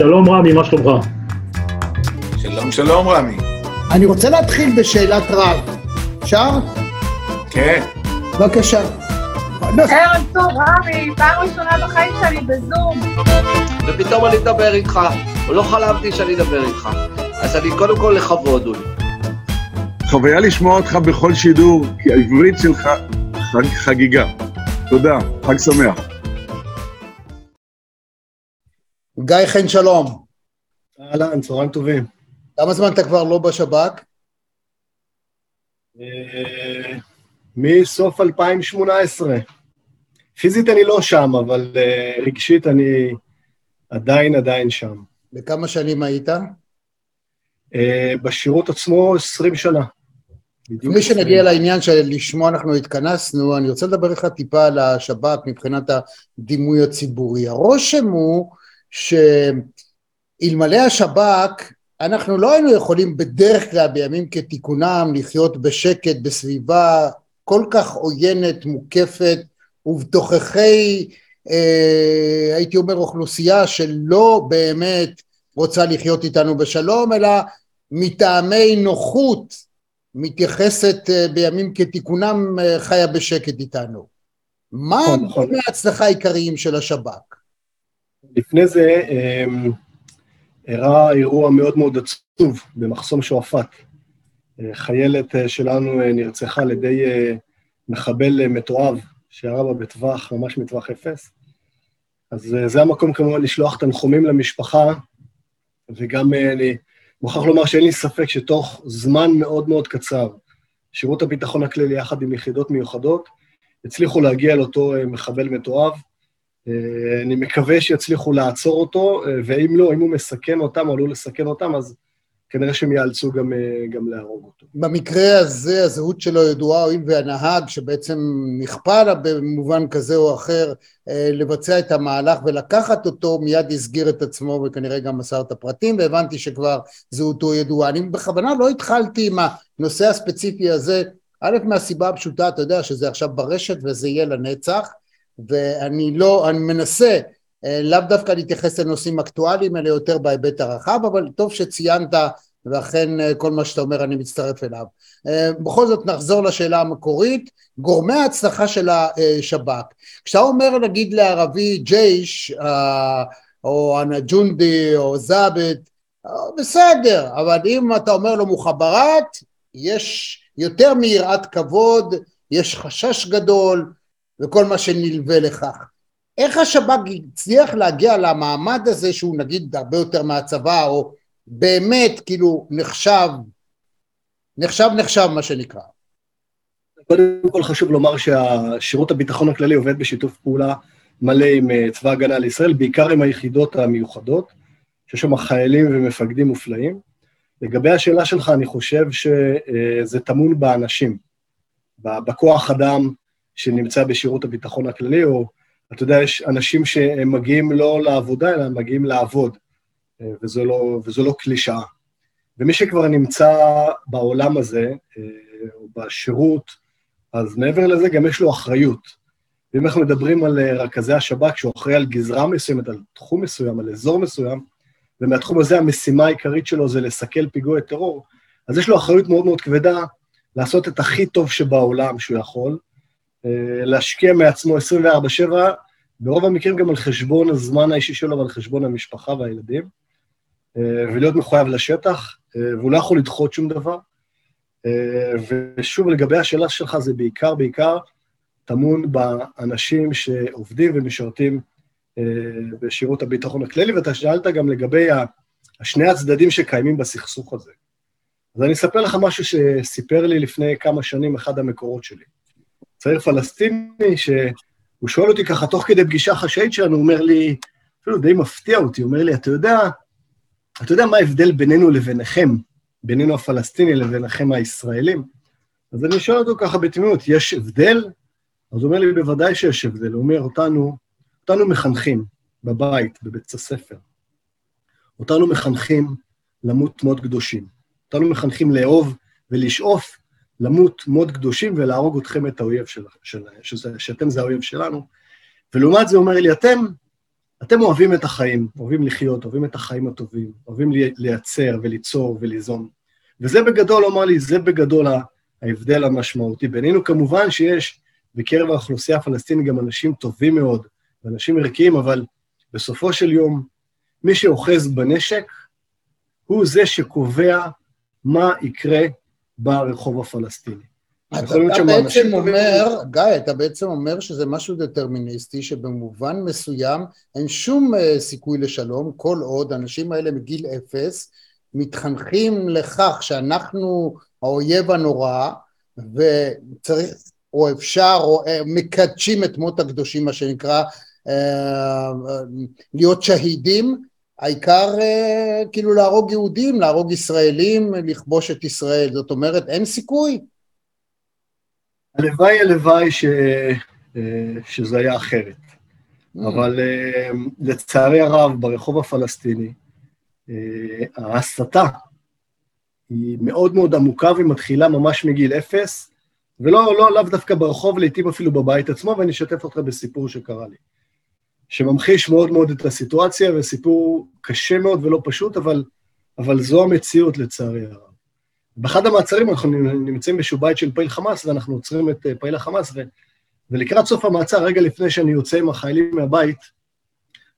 שלום רמי, מה שלומך? שלום, שלום רמי. אני רוצה להתחיל בשאלת רב. אפשר? כן. בבקשה. ערב טוב, רמי, פעם ראשונה בחיים שלי בזום. ופתאום אני אדבר איתך, לא חלמתי שאני אדבר איתך. אז אני קודם כל לכבוד, אולי. חוויה לשמוע אותך בכל שידור, כי העברית שלך חג, חגיגה. תודה, חג שמח. גיא חן שלום. אהלן, צהריים טובים. כמה זמן אתה כבר לא בשב"כ? אה, מסוף 2018. פיזית אני לא שם, אבל אה, רגשית אני עדיין עדיין שם. וכמה שנים היית? אה, בשירות עצמו 20 שנה. בדיוק לפני 20. שנגיע לעניין שלשמו אנחנו התכנסנו, אני רוצה לדבר איתך טיפה על השב"כ מבחינת הדימוי הציבורי. הרושם הוא שאלמלא השב"כ, אנחנו לא היינו יכולים בדרך כלל בימים כתיקונם לחיות בשקט בסביבה כל כך עוינת, מוקפת, ובתוככי, אה, הייתי אומר, אוכלוסייה שלא באמת רוצה לחיות איתנו בשלום, אלא מטעמי נוחות מתייחסת אה, בימים כתיקונם אה, חיה בשקט איתנו. מה נכון, נכון. ההצלחה העיקריים של השב"כ? לפני זה אמ, אירע אירוע מאוד מאוד עצוב במחסום שועפאט. אה, חיילת אה, שלנו אה, נרצחה על ידי מחבל מתועב שירה בה בטווח, ממש מטווח אפס. אז זה המקום כמובן לשלוח תנחומים למשפחה, וגם אני מוכרח לומר שאין לי ספק שתוך זמן מאוד מאוד קצר, שירות הביטחון הכללי יחד עם יחידות מיוחדות, הצליחו להגיע לאותו מחבל מתועב. אה, אני מקווה שיצליחו לעצור אותו, אה, ואם לא, אם הוא מסכן אותם או עלול לסכן אותם, אז כנראה שהם יאלצו גם, אה, גם להרוג אותו. במקרה הזה הזהות שלו ידועה, הואיל והנהג שבעצם נכפה במובן כזה או אחר לבצע את המהלך ולקחת אותו, מיד הסגיר את עצמו וכנראה גם מסר את הפרטים, והבנתי שכבר זהותו ידועה. אני בכוונה לא התחלתי עם הנושא הספציפי הזה, א', מהסיבה הפשוטה, אתה יודע שזה עכשיו ברשת וזה יהיה לנצח, ואני לא, אני מנסה אה, לאו דווקא להתייחס לנושאים אקטואליים, אלא יותר בהיבט הרחב, אבל טוב שציינת, ואכן אה, כל מה שאתה אומר אני מצטרף אליו. אה, בכל זאת נחזור לשאלה המקורית, גורמי ההצלחה של השב"כ. כשאתה אומר נגיד לערבי ג'ייש, או אנג'ונדי, או זאבט, בסדר, אבל אם אתה אומר לו מוחבראת, יש יותר מיראת כבוד, יש חשש גדול, וכל מה שנלווה לכך. איך השב"כ הצליח להגיע למעמד הזה שהוא נגיד הרבה יותר מהצבא, או באמת כאילו נחשב, נחשב נחשב מה שנקרא. קודם כל חשוב לומר שהשירות הביטחון הכללי עובד בשיתוף פעולה מלא עם אה, צבא ההגנה לישראל, בעיקר עם היחידות המיוחדות, שיש שם חיילים ומפקדים מופלאים. לגבי השאלה שלך, אני חושב שזה טמון באנשים, בכוח אדם שנמצא בשירות הביטחון הכללי, או אתה יודע, יש אנשים שהם מגיעים לא לעבודה, אלא הם מגיעים לעבוד, אה, וזו לא, וזו לא קלישאה. ומי שכבר נמצא בעולם הזה, אה, או בשירות, אז מעבר לזה גם יש לו אחריות. ואם אנחנו מדברים על אה, רכזי השב"כ, שהוא אחראי על גזרה מסוימת, על תחום מסוים, על אזור מסוים, ומהתחום הזה המשימה העיקרית שלו זה לסכל פיגועי טרור, אז יש לו אחריות מאוד מאוד כבדה לעשות את הכי טוב שבעולם שהוא יכול, להשקיע מעצמו 24/7, ברוב המקרים גם על חשבון הזמן האישי שלו ועל חשבון המשפחה והילדים, אה, ולהיות מחויב לשטח, אה, והוא לא יכול לדחות שום דבר. אה, ושוב, לגבי השאלה שלך, זה בעיקר, בעיקר טמון באנשים שעובדים ומשרתים אה, בשירות הביטחון הכללי, ואתה שאלת גם לגבי השני הצדדים שקיימים בסכסוך הזה. אז אני אספר לך משהו שסיפר לי לפני כמה שנים אחד המקורות שלי. צעיר פלסטיני, שהוא שואל אותי ככה, תוך כדי פגישה חשאית שלנו, הוא אומר לי, אפילו די מפתיע אותי, הוא אומר לי, אתה יודע, אתה יודע מה ההבדל בינינו לביניכם, בינינו הפלסטיני לביניכם הישראלים? אז אני שואל אותו ככה בתמימות, יש הבדל? אז הוא אומר לי, בוודאי שיש הבדל. הוא אומר, אותנו, אותנו מחנכים בבית, בבית הספר. אותנו מחנכים למות מות קדושים. אותנו מחנכים לאהוב ולשאוף למות מות קדושים ולהרוג אתכם את האויב של, של, שזה, שאתם זה האויב שלנו. ולעומת זה אומר לי, אתם, אתם אוהבים את החיים, אוהבים לחיות, אוהבים את החיים הטובים, אוהבים לייצר וליצור וליזום. וזה בגדול, אמר לי, זה בגדול ההבדל המשמעותי בינינו. כמובן שיש בקרב האוכלוסייה הפלסטינית גם אנשים טובים מאוד, ואנשים ערכיים, אבל בסופו של יום, מי שאוחז בנשק הוא זה שקובע מה יקרה ברחוב הפלסטיני. אתה, אתה בעצם אומר, גיא, אתה בעצם אומר שזה משהו דטרמיניסטי, שבמובן מסוים אין שום uh, סיכוי לשלום, כל עוד האנשים האלה מגיל אפס מתחנכים לכך שאנחנו האויב הנורא, וצריך, או אפשר, או uh, מקדשים את מות הקדושים, מה שנקרא, uh, להיות שהידים, העיקר uh, כאילו להרוג יהודים, להרוג ישראלים, לכבוש את ישראל, זאת אומרת אין סיכוי? הלוואי, הלוואי ש... אה, שזה היה אחרת. Mm. אבל אה, לצערי הרב, ברחוב הפלסטיני, אה, ההסתה היא מאוד מאוד עמוקה ומתחילה ממש מגיל אפס, ולא לא, לאו דווקא ברחוב, לעתים אפילו בבית עצמו, ואני אשתף אותך בסיפור שקרה לי. שממחיש מאוד מאוד את הסיטואציה, וסיפור קשה מאוד ולא פשוט, אבל, אבל זו המציאות לצערי הרב. באחד המעצרים אנחנו נמצאים באיזשהו בית של פעיל חמאס, ואנחנו עוצרים את אה, פעיל החמאס, ו... ולקראת סוף המעצר, רגע לפני שאני יוצא עם החיילים מהבית,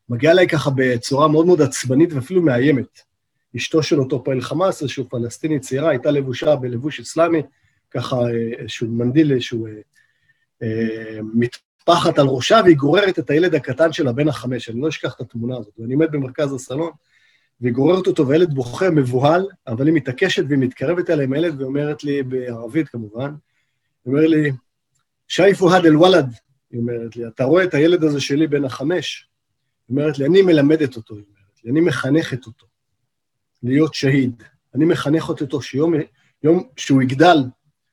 מגיע אליי ככה בצורה מאוד מאוד עצבנית ואפילו מאיימת. אשתו של אותו פעיל חמאס, איזושהי פלסטינית צעירה, הייתה לבושה בלבוש אסלאמי, ככה אה, איזשהו מנדיל, איזשהו אה, אה, מטפחת על ראשה, והיא גוררת את הילד הקטן שלה בן החמש, אני לא אשכח את התמונה הזאת. ואני עומד במרכז הסלון, והיא גוררת אותו, והילד בוכה, מבוהל, אבל היא מתעקשת והיא מתקרבת אליי עם הילד ואומרת לי, בערבית כמובן, היא אומרת לי, שייפו הד אל-וולד, היא אומרת לי, אתה רואה את הילד הזה שלי בן החמש? היא אומרת לי, אני מלמדת אותו, היא אומרת לי, אני מחנכת אותו להיות שהיד. אני מחנך אותו שיום יום שהוא יגדל,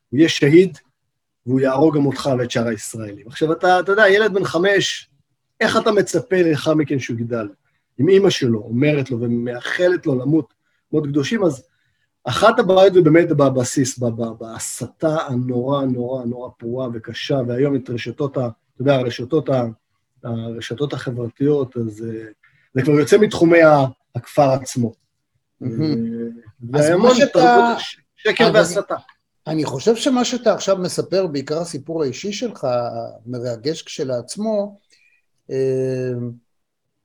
הוא יהיה שהיד, והוא יהרוג גם אותך ואת שאר הישראלים. עכשיו, אתה, אתה יודע, ילד בן חמש, איך אתה מצפה לאחר מכן שהוא יגדל? עם אימא שלו, אומרת לו ומאחלת לו למות מות קדושים, אז אחת הבעיות זה באמת בבסיס, בהסתה הנורא נורא נורא פרועה וקשה, והיום את רשתות, ה, אתה יודע, הרשתות, ה, הרשתות החברתיות, אז אה, זה כבר יוצא מתחומי הכפר עצמו. אז מה שאתה... שקר והסתה. אני חושב שמה שאתה עכשיו מספר, בעיקר הסיפור האישי שלך, מרגש כשלעצמו, אה,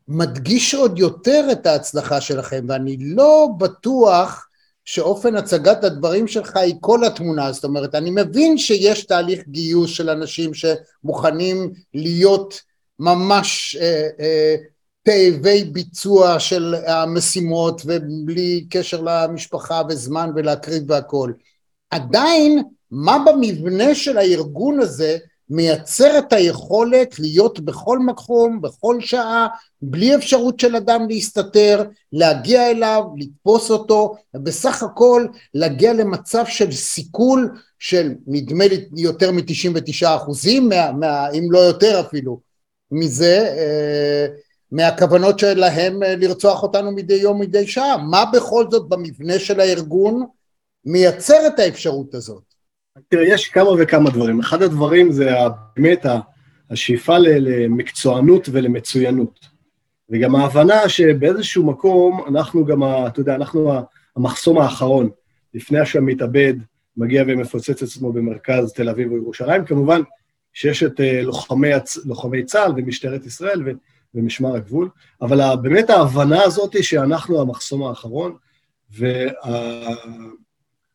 מדגיש עוד יותר את ההצלחה שלכם, ואני לא בטוח שאופן הצגת הדברים שלך היא כל התמונה, זאת אומרת, אני מבין שיש תהליך גיוס של אנשים שמוכנים להיות ממש אה, אה, תאבי ביצוע של המשימות ובלי קשר למשפחה וזמן ולהקריב והכל. עדיין, מה במבנה של הארגון הזה מייצר את היכולת להיות בכל מקום, בכל שעה, בלי אפשרות של אדם להסתתר, להגיע אליו, לתפוס אותו, ובסך הכל להגיע למצב של סיכול של נדמה לי יותר מ-99 אחוזים, מה, מה, אם לא יותר אפילו, מזה, אה, מהכוונות שלהם אה, לרצוח אותנו מדי יום, מדי שעה. מה בכל זאת במבנה של הארגון מייצר את האפשרות הזאת? תראה, יש כמה וכמה דברים. אחד הדברים זה באמת השאיפה למקצוענות ולמצוינות. וגם ההבנה שבאיזשהו מקום אנחנו גם, אתה יודע, אנחנו המחסום האחרון. לפני שהמתאבד מגיע ומפוצץ עצמו במרכז תל אביב או ירושלים, כמובן שיש את אה, לוחמי, לוחמי צה"ל ומשטרת ישראל ומשמר הגבול, אבל באמת ההבנה הזאת היא שאנחנו המחסום האחרון, וה...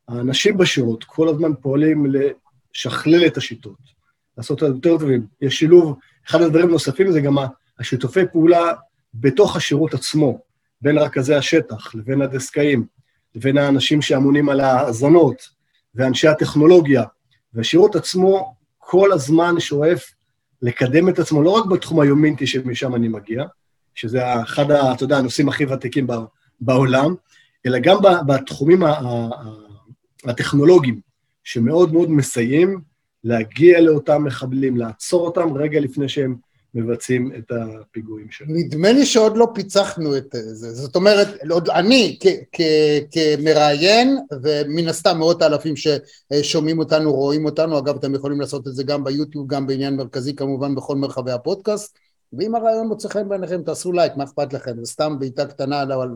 האנשים בשירות כל הזמן פועלים לשכלל את השיטות, לעשות אותם יותר טובים. יש שילוב, אחד הדברים הנוספים זה גם השיתופי פעולה בתוך השירות עצמו, בין רכזי השטח לבין הדסקאים, לבין האנשים שאמונים על ההאזנות ואנשי הטכנולוגיה. והשירות עצמו כל הזמן שואף לקדם את עצמו, לא רק בתחום היומינטי שמשם אני מגיע, שזה אחד, אתה יודע, הנושאים הכי ותיקים בעולם, אלא גם בתחומים הטכנולוגיים, שמאוד מאוד מסייעים להגיע לאותם מחבלים, לעצור אותם רגע לפני שהם מבצעים את הפיגועים שלהם. נדמה לי שעוד לא פיצחנו את זה, זאת אומרת, עוד אני כמראיין, ומן הסתם מאות האלפים ששומעים אותנו, רואים אותנו, אגב אתם יכולים לעשות את זה גם ביוטיוב, גם בעניין מרכזי כמובן בכל מרחבי הפודקאסט, ואם הרעיון מוצא חן בעיניכם תעשו לייק, מה אכפת לכם? זה סתם בעיטה קטנה, אבל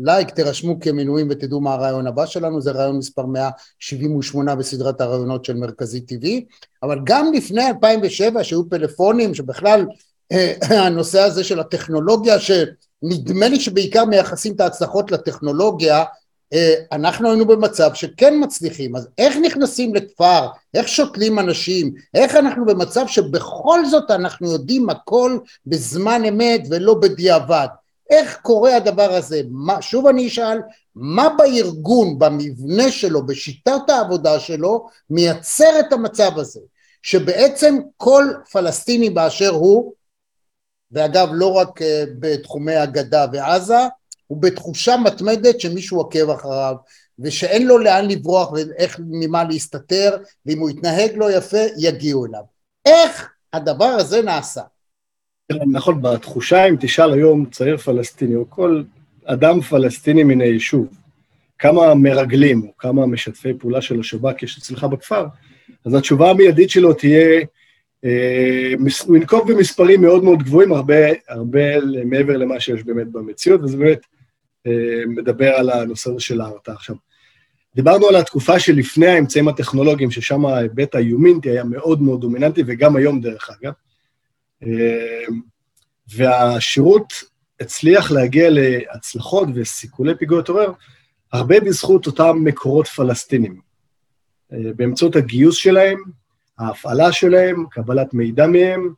לייק, תירשמו כמנויים ותדעו מה הרעיון הבא שלנו, זה רעיון מספר 178 בסדרת הרעיונות של מרכזי TV, אבל גם לפני 2007 שהיו פלאפונים, שבכלל אה, הנושא הזה של הטכנולוגיה, שנדמה לי שבעיקר מייחסים את ההצלחות לטכנולוגיה, אה, אנחנו היינו במצב שכן מצליחים, אז איך נכנסים לכפר, איך שותלים אנשים, איך אנחנו במצב שבכל זאת אנחנו יודעים הכל בזמן אמת ולא בדיעבד, איך קורה הדבר הזה, מה, שוב אני אשאל, מה בארגון, במבנה שלו, בשיטת העבודה שלו, מייצר את המצב הזה, שבעצם כל פלסטיני באשר הוא, ואגב לא רק אה, בתחומי הגדה ועזה, הוא בתחושה מתמדת שמישהו עוקב אחריו ושאין לו לאן לברוח ואיך ממה להסתתר ואם הוא יתנהג לא יפה יגיעו אליו. איך הדבר הזה נעשה? נכון, בתחושה אם תשאל היום צעיר פלסטיני או כל אדם פלסטיני מן היישוב, כמה מרגלים או כמה משתפי פעולה של השב"כ יש אצלך בכפר, אז התשובה המיידית שלו תהיה, אה, הוא ינקוב במספרים מאוד מאוד גבוהים, הרבה, הרבה מעבר למה שיש באמת במציאות, וזה באמת אה, מדבר על הנושא הזה של ההרתעה. עכשיו, דיברנו על התקופה שלפני האמצעים הטכנולוגיים, ששם ההיבט האיומינטי היה מאוד מאוד דומיננטי, וגם היום דרך אגב. אה, והשירות הצליח להגיע להצלחות וסיכולי פיגועי טרור הרבה בזכות אותם מקורות פלסטינים. אה, באמצעות הגיוס שלהם, ההפעלה שלהם, קבלת מידע מהם,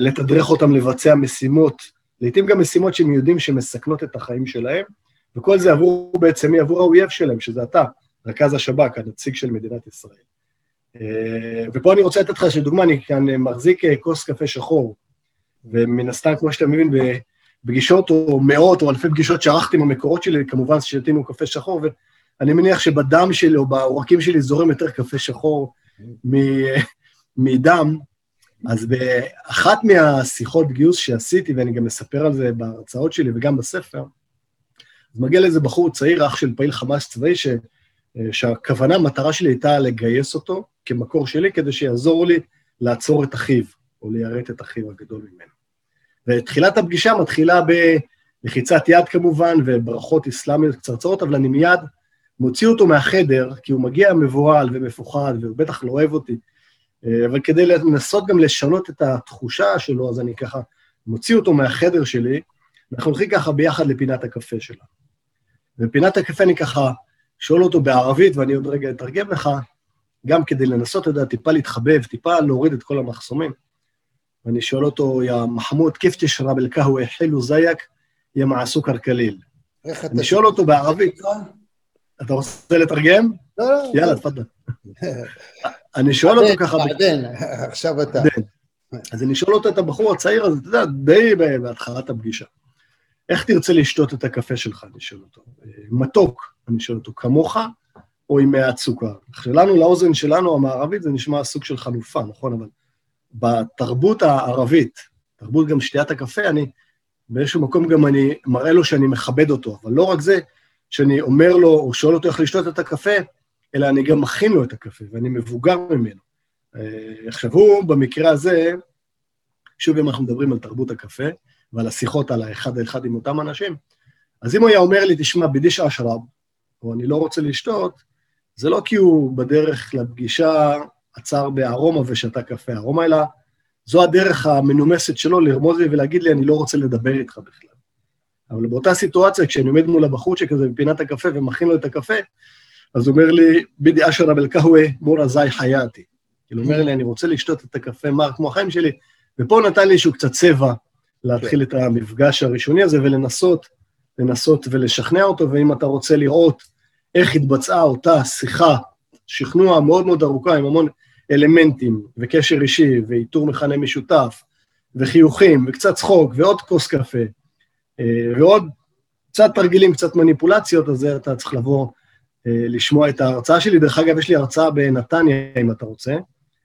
לתדרך אותם לבצע משימות לעתים גם משימות שהם יודעים שמסכנות את החיים שלהם, וכל זה עבור בעצם מי? עבור האויב שלהם, שזה אתה, רכז השב"כ, הנציג של מדינת ישראל. אה, ופה אני רוצה לתת לך דוגמה, אני כאן מחזיק אה, כוס קפה שחור, ומן הסתם, כמו שאתה מבין, בפגישות או מאות או אלפי פגישות שערכתי עם המקורות שלי, כמובן שתינו קפה שחור, ואני מניח שבדם שלי או בעורקים שלי זורם יותר קפה שחור מדם, אז באחת מהשיחות גיוס שעשיתי, ואני גם מספר על זה בהרצאות שלי וגם בספר, אז מגיע לאיזה בחור צעיר, אח של פעיל חמאס צבאי, ש... שהכוונה, המטרה שלי הייתה לגייס אותו כמקור שלי, כדי שיעזור לי לעצור את אחיו, או ליירט את אחיו הגדול ממנו. ותחילת הפגישה מתחילה בלחיצת יד כמובן, וברכות אסלאמיות קצרצרות, אבל אני מיד מוציא אותו מהחדר, כי הוא מגיע מבוהל ומפוחד, והוא בטח לא אוהב אותי, אבל כדי לנסות גם לשנות את התחושה שלו, אז אני ככה מוציא אותו מהחדר שלי, ואנחנו הולכים ככה ביחד לפינת הקפה שלנו. ופינת הקפה אני ככה שואל אותו בערבית, ואני עוד רגע אתרגם לך, גם כדי לנסות, אתה יודע, טיפה להתחבב, טיפה להוריד את כל המחסומים. ואני שואל אותו, יא מחמוד, כיף תשרב אל-קהווה חילו זייק, יא מעסוקר קליל. אני שואל אותו בערבית, אתה רוצה לתרגם? לא, לא. יאללה, תפאדל. אני שואל אותו ככה... בעדן, עכשיו אתה. אז אני שואל אותו את הבחור הצעיר הזה, אתה יודע, די בהתחלת הפגישה. איך תרצה לשתות את הקפה שלך, אני שואל אותו. מתוק, אני שואל אותו, כמוך או עם מעט סוכר? שלנו, לאוזן שלנו, המערבית, זה נשמע סוג של חלופה, נכון? אבל בתרבות הערבית, תרבות גם שתיית הקפה, אני באיזשהו מקום גם אני מראה לו שאני מכבד אותו, אבל לא רק זה, שאני אומר לו, או שואל אותו איך לשתות את הקפה, אלא אני גם מכין לו את הקפה, ואני מבוגר ממנו. אה, עכשיו, הוא, במקרה הזה, שוב, אם אנחנו מדברים על תרבות הקפה, ועל השיחות על האחד האחד עם אותם אנשים, אז אם הוא היה אומר לי, תשמע, בדיש אשרב, או אני לא רוצה לשתות, זה לא כי הוא בדרך לפגישה עצר בארומה ושתה קפה ארומה, אלא זו הדרך המנומסת שלו לרמוז לי ולהגיד לי, אני לא רוצה לדבר איתך בכלל. אבל באותה סיטואציה, כשאני עומד מול הבחורצ'יק הזה בפינת הקפה ומכין לו את הקפה, אז הוא אומר לי, בידי אשר אבל קהווה מורה זי חייתי. כאילו, אומר לי, אני רוצה לשתות את הקפה מר כמו החיים שלי, ופה הוא נתן לי איזשהו קצת צבע להתחיל את המפגש הראשוני הזה ולנסות, לנסות ולשכנע אותו, ואם אתה רוצה לראות איך התבצעה אותה שיחה, שכנוע מאוד מאוד ארוכה עם המון אלמנטים, וקשר אישי, ואיתור מכנה משותף, וחיוכים, וקצת צחוק, ועוד כוס קפה, אה, ועוד קצת תרגילים, קצת מניפולציות, אז אתה צריך לבוא לשמוע את ההרצאה שלי. דרך אגב, יש לי הרצאה בנתניה, אם אתה רוצה,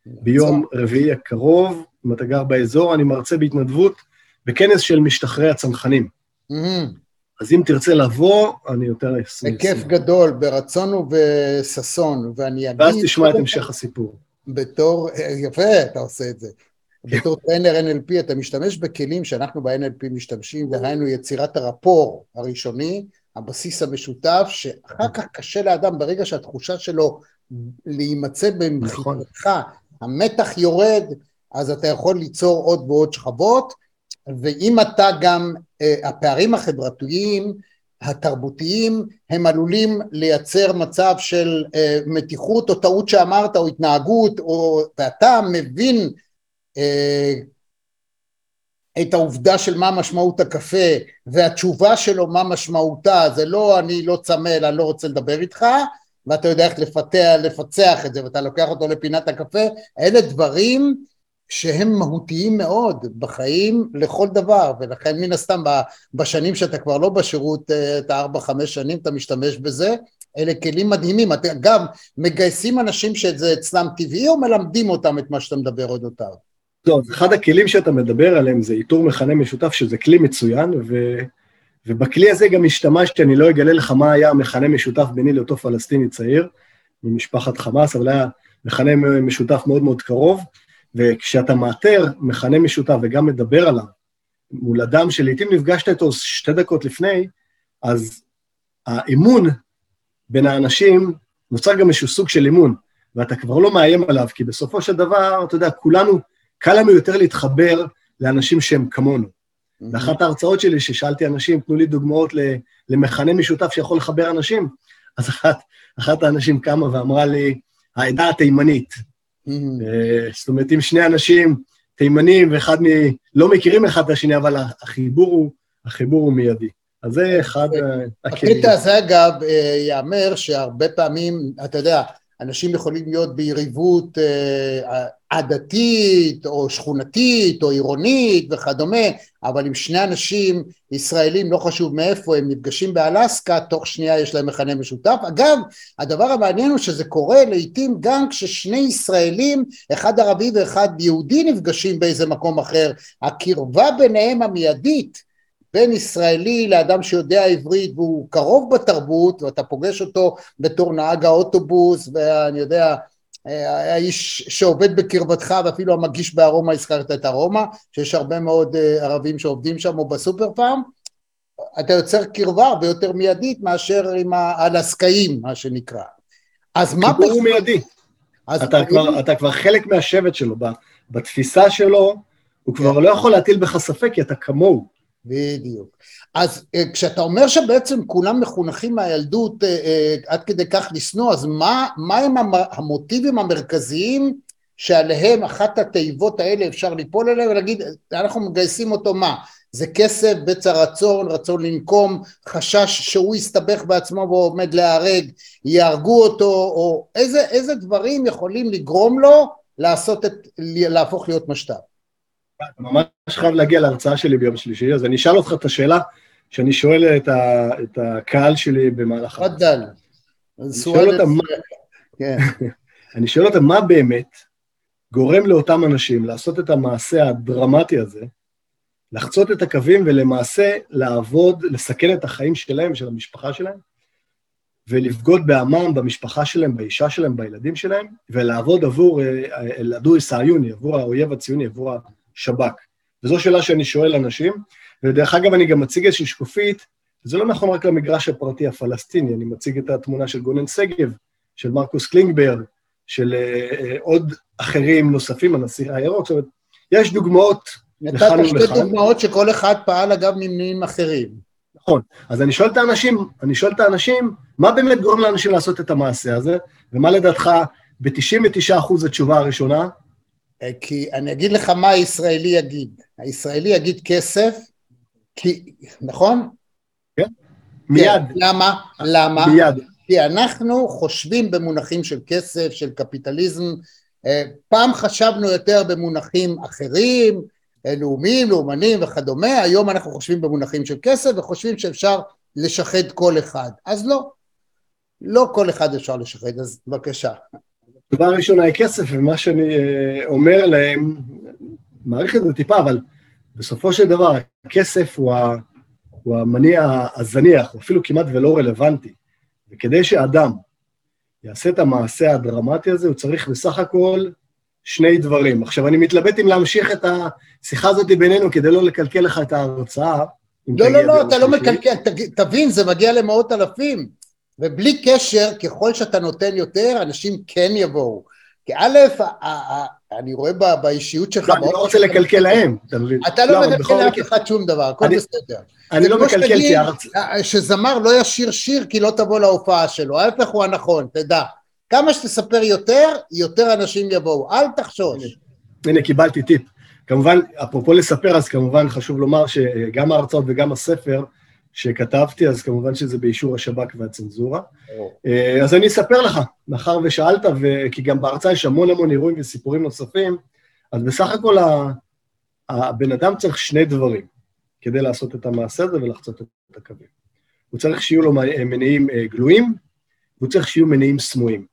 ביום רביעי הקרוב, אם אתה גר באזור, אני מרצה בהתנדבות בכנס של משתחררי הצנחנים. אז אם תרצה לבוא, אני יותר אשמח. בכיף גדול, ברצון ובששון, ואני אגיד... ואז תשמע את המשך הסיפור. בתור, יפה, אתה עושה את זה. בתור trainer NLP אתה משתמש בכלים שאנחנו ב-NLP משתמשים, דהיינו יצירת ה rapport הראשוני, הבסיס המשותף, שאחר כך קשה לאדם, ברגע שהתחושה שלו להימצא במחיצתך, המתח יורד, אז אתה יכול ליצור עוד ועוד שכבות, ואם אתה גם, אה, הפערים החברתיים, התרבותיים, הם עלולים לייצר מצב של אה, מתיחות או טעות שאמרת או התנהגות, או, ואתה מבין אה, את העובדה של מה משמעות הקפה והתשובה שלו מה משמעותה זה לא אני לא צמא אלא לא רוצה לדבר איתך ואתה יודע איך לפתח, לפצח את זה ואתה לוקח אותו לפינת הקפה אלה דברים שהם מהותיים מאוד בחיים לכל דבר ולכן מן הסתם בשנים שאתה כבר לא בשירות אה, את הארבע חמש שנים אתה משתמש בזה אלה כלים מדהימים. אתם גם מגייסים אנשים שזה אצלם טבעי או מלמדים אותם את מה שאתה מדבר אודותיו לא, אחד הכלים שאתה מדבר עליהם זה איתור מכנה משותף, שזה כלי מצוין, ו... ובכלי הזה גם השתמשתי, אני לא אגלה לך מה היה המכנה משותף ביני לאותו פלסטיני צעיר, ממשפחת חמאס, אבל היה מכנה משותף מאוד מאוד קרוב, וכשאתה מאתר מכנה משותף וגם מדבר עליו מול אדם שלעיתים נפגשת איתו שתי דקות לפני, אז האמון בין האנשים, נוצר גם איזשהו סוג של אמון, ואתה כבר לא מאיים עליו, כי בסופו של דבר, אתה יודע, כולנו קל לנו יותר להתחבר לאנשים שהם כמונו. באחת ההרצאות שלי, ששאלתי אנשים, תנו לי דוגמאות למכנה משותף שיכול לחבר אנשים, אז אחת, אחת האנשים קמה ואמרה לי, העדה התימנית. אה, זאת אומרת, אם שני אנשים תימנים ואחד מ... לא מכירים אחד את השני, אבל החיבור הוא, החיבור הוא מיידי. אז זה אחד הכלים. הקטע הזה, אגב, אה, ייאמר שהרבה פעמים, אתה יודע, אנשים יכולים להיות ביריבות אה, עדתית או שכונתית או עירונית וכדומה, אבל אם שני אנשים ישראלים, לא חשוב מאיפה, הם נפגשים באלסקה, תוך שנייה יש להם מכנה משותף. אגב, הדבר המעניין הוא שזה קורה לעיתים גם כששני ישראלים, אחד ערבי ואחד יהודי נפגשים באיזה מקום אחר, הקרבה ביניהם המיידית בין ישראלי לאדם שיודע עברית והוא קרוב בתרבות ואתה פוגש אותו בתור נהג האוטובוס ואני יודע האיש שעובד בקרבתך ואפילו המגיש בארומה הזכרת את ארומה שיש הרבה מאוד אה, ערבים שעובדים שם או בסופר פארם אתה יוצר קרבה הרבה יותר מיידית מאשר עם האלסקאים מה שנקרא אז מה... חיבור הוא מיידי אתה, כבר, אתה כבר חלק מהשבט שלו בתפיסה שלו הוא כבר. לא יכול להטיל בך ספק כי אתה כמוהו בדיוק. אז אה, כשאתה אומר שבעצם כולם מחונכים מהילדות אה, אה, עד כדי כך לשנוא, אז מה, מה הם המוטיבים המרכזיים שעליהם אחת התיבות האלה אפשר ליפול אליהם ולהגיד אנחנו מגייסים אותו מה? זה כסף, בצע רצון, רצון לנקום, חשש שהוא יסתבך בעצמו ועומד להיהרג, יהרגו אותו, או איזה, איזה דברים יכולים לגרום לו לעשות את, להפוך להיות משת"פ? ממש חייב להגיע להרצאה שלי ביום שלישי, אז אני אשאל אותך את השאלה שאני שואל את, ה, את הקהל שלי במהלך... תפאדל. כן. אני שואל אותם מה באמת גורם לאותם אנשים לעשות את המעשה הדרמטי הזה, לחצות את הקווים ולמעשה לעבוד, לסכן את החיים שלהם ושל המשפחה שלהם, ולבגוד בעמם, במשפחה שלהם, באישה שלהם, בילדים שלהם, ולעבוד עבור אלעדו סעיוני, עבור האויב הציוני, עבור שב"כ? וזו שאלה שאני שואל אנשים, ודרך אגב אני גם מציג איזושהי שקופית, זה לא נכון רק למגרש הפרטי הפלסטיני, אני מציג את התמונה של גונן שגב, של מרקוס קלינגברג, של uh, עוד אחרים נוספים, הנשיא הירוק, זאת אומרת, יש דוגמאות לכאן ולכאן. נתת שתי דוגמאות שכל אחד פעל אגב ממניעים אחרים. נכון, אז אני שואל את האנשים, אני שואל את האנשים, מה באמת גורם לאנשים לעשות את המעשה הזה, ומה לדעתך ב-99% התשובה הראשונה, אה, כי אני אגיד לך מה הישראלי יגיד. הישראלי יגיד כסף, כי, נכון? כן, מיד. כן, למה? למה? מיד. כי אנחנו חושבים במונחים של כסף, של קפיטליזם. אה, פעם חשבנו יותר במונחים אחרים, אה, לאומיים, לאומנים וכדומה, היום אנחנו חושבים במונחים של כסף וחושבים שאפשר לשחד כל אחד. אז לא, לא כל אחד אפשר לשחד, אז בבקשה. דבר ראשון היה כסף, ומה שאני אה, אומר להם, מעריך את זה טיפה, אבל בסופו של דבר הכסף הוא, ה, הוא המניע הזניח, הוא אפילו כמעט ולא רלוונטי. וכדי שאדם יעשה את המעשה הדרמטי הזה, הוא צריך בסך הכל שני דברים. עכשיו, אני מתלבט אם להמשיך את השיחה הזאת בינינו כדי לא לקלקל לך את ההרצאה. לא, לא, לא, ביום אתה לא. מקלקל, תבין, זה מגיע למאות אלפים. ובלי קשר, ככל שאתה נותן יותר, אנשים כן יבואו. כי א', אני רואה באישיות שלך... לא, אני לא רוצה לקלקל להם, אתה מבין? אתה לא מקלקל בכל לאף אחד שום דבר, הכל בסדר. אני לא מקלקל כי. אה, שזמר לא ישיר שיר כי לא תבוא להופעה שלו, ההפך הוא הנכון, תדע. כמה שתספר יותר, יותר אנשים יבואו, אל תחשוש. הנה, קיבלתי טיפ. כמובן, אפרופו לספר, אז כמובן חשוב לומר שגם ההרצאות וגם הספר שכתבתי, אז כמובן שזה באישור השב"כ והצנזורה. אה, אז אני אספר לך, מאחר ושאלת, וכי גם בהרצאה יש המון המון אירועים וסיפורים נוספים, אז בסך הכל ה- הבן אדם צריך שני דברים כדי לעשות את המעשה הזה ולחצות את הקווים. הוא צריך שיהיו לו מניעים אה, גלויים, והוא צריך שיהיו מניעים סמויים.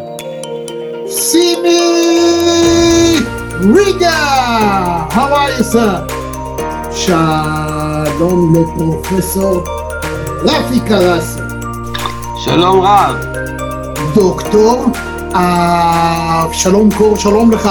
סימי ריגה, how are you sir? שלום לפרופסור רפי קרסי, שלום רב. דוקטור אבשלום קור, שלום לך.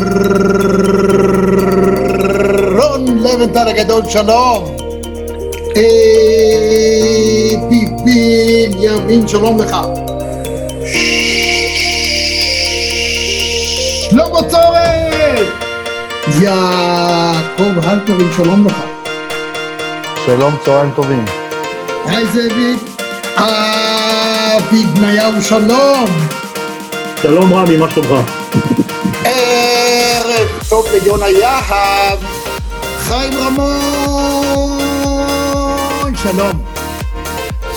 רון לבנטל הגדול, שלום. אבי בנימין, שלום לך. שלמה צורן! יעקב הלפרין, שלום לך. שלום, צהריים טובים. היי זאביק. אבי בניהו, שלום. שלום רמי, מה שלומך? טוב ליונה יהב, חיים רמון, שלום.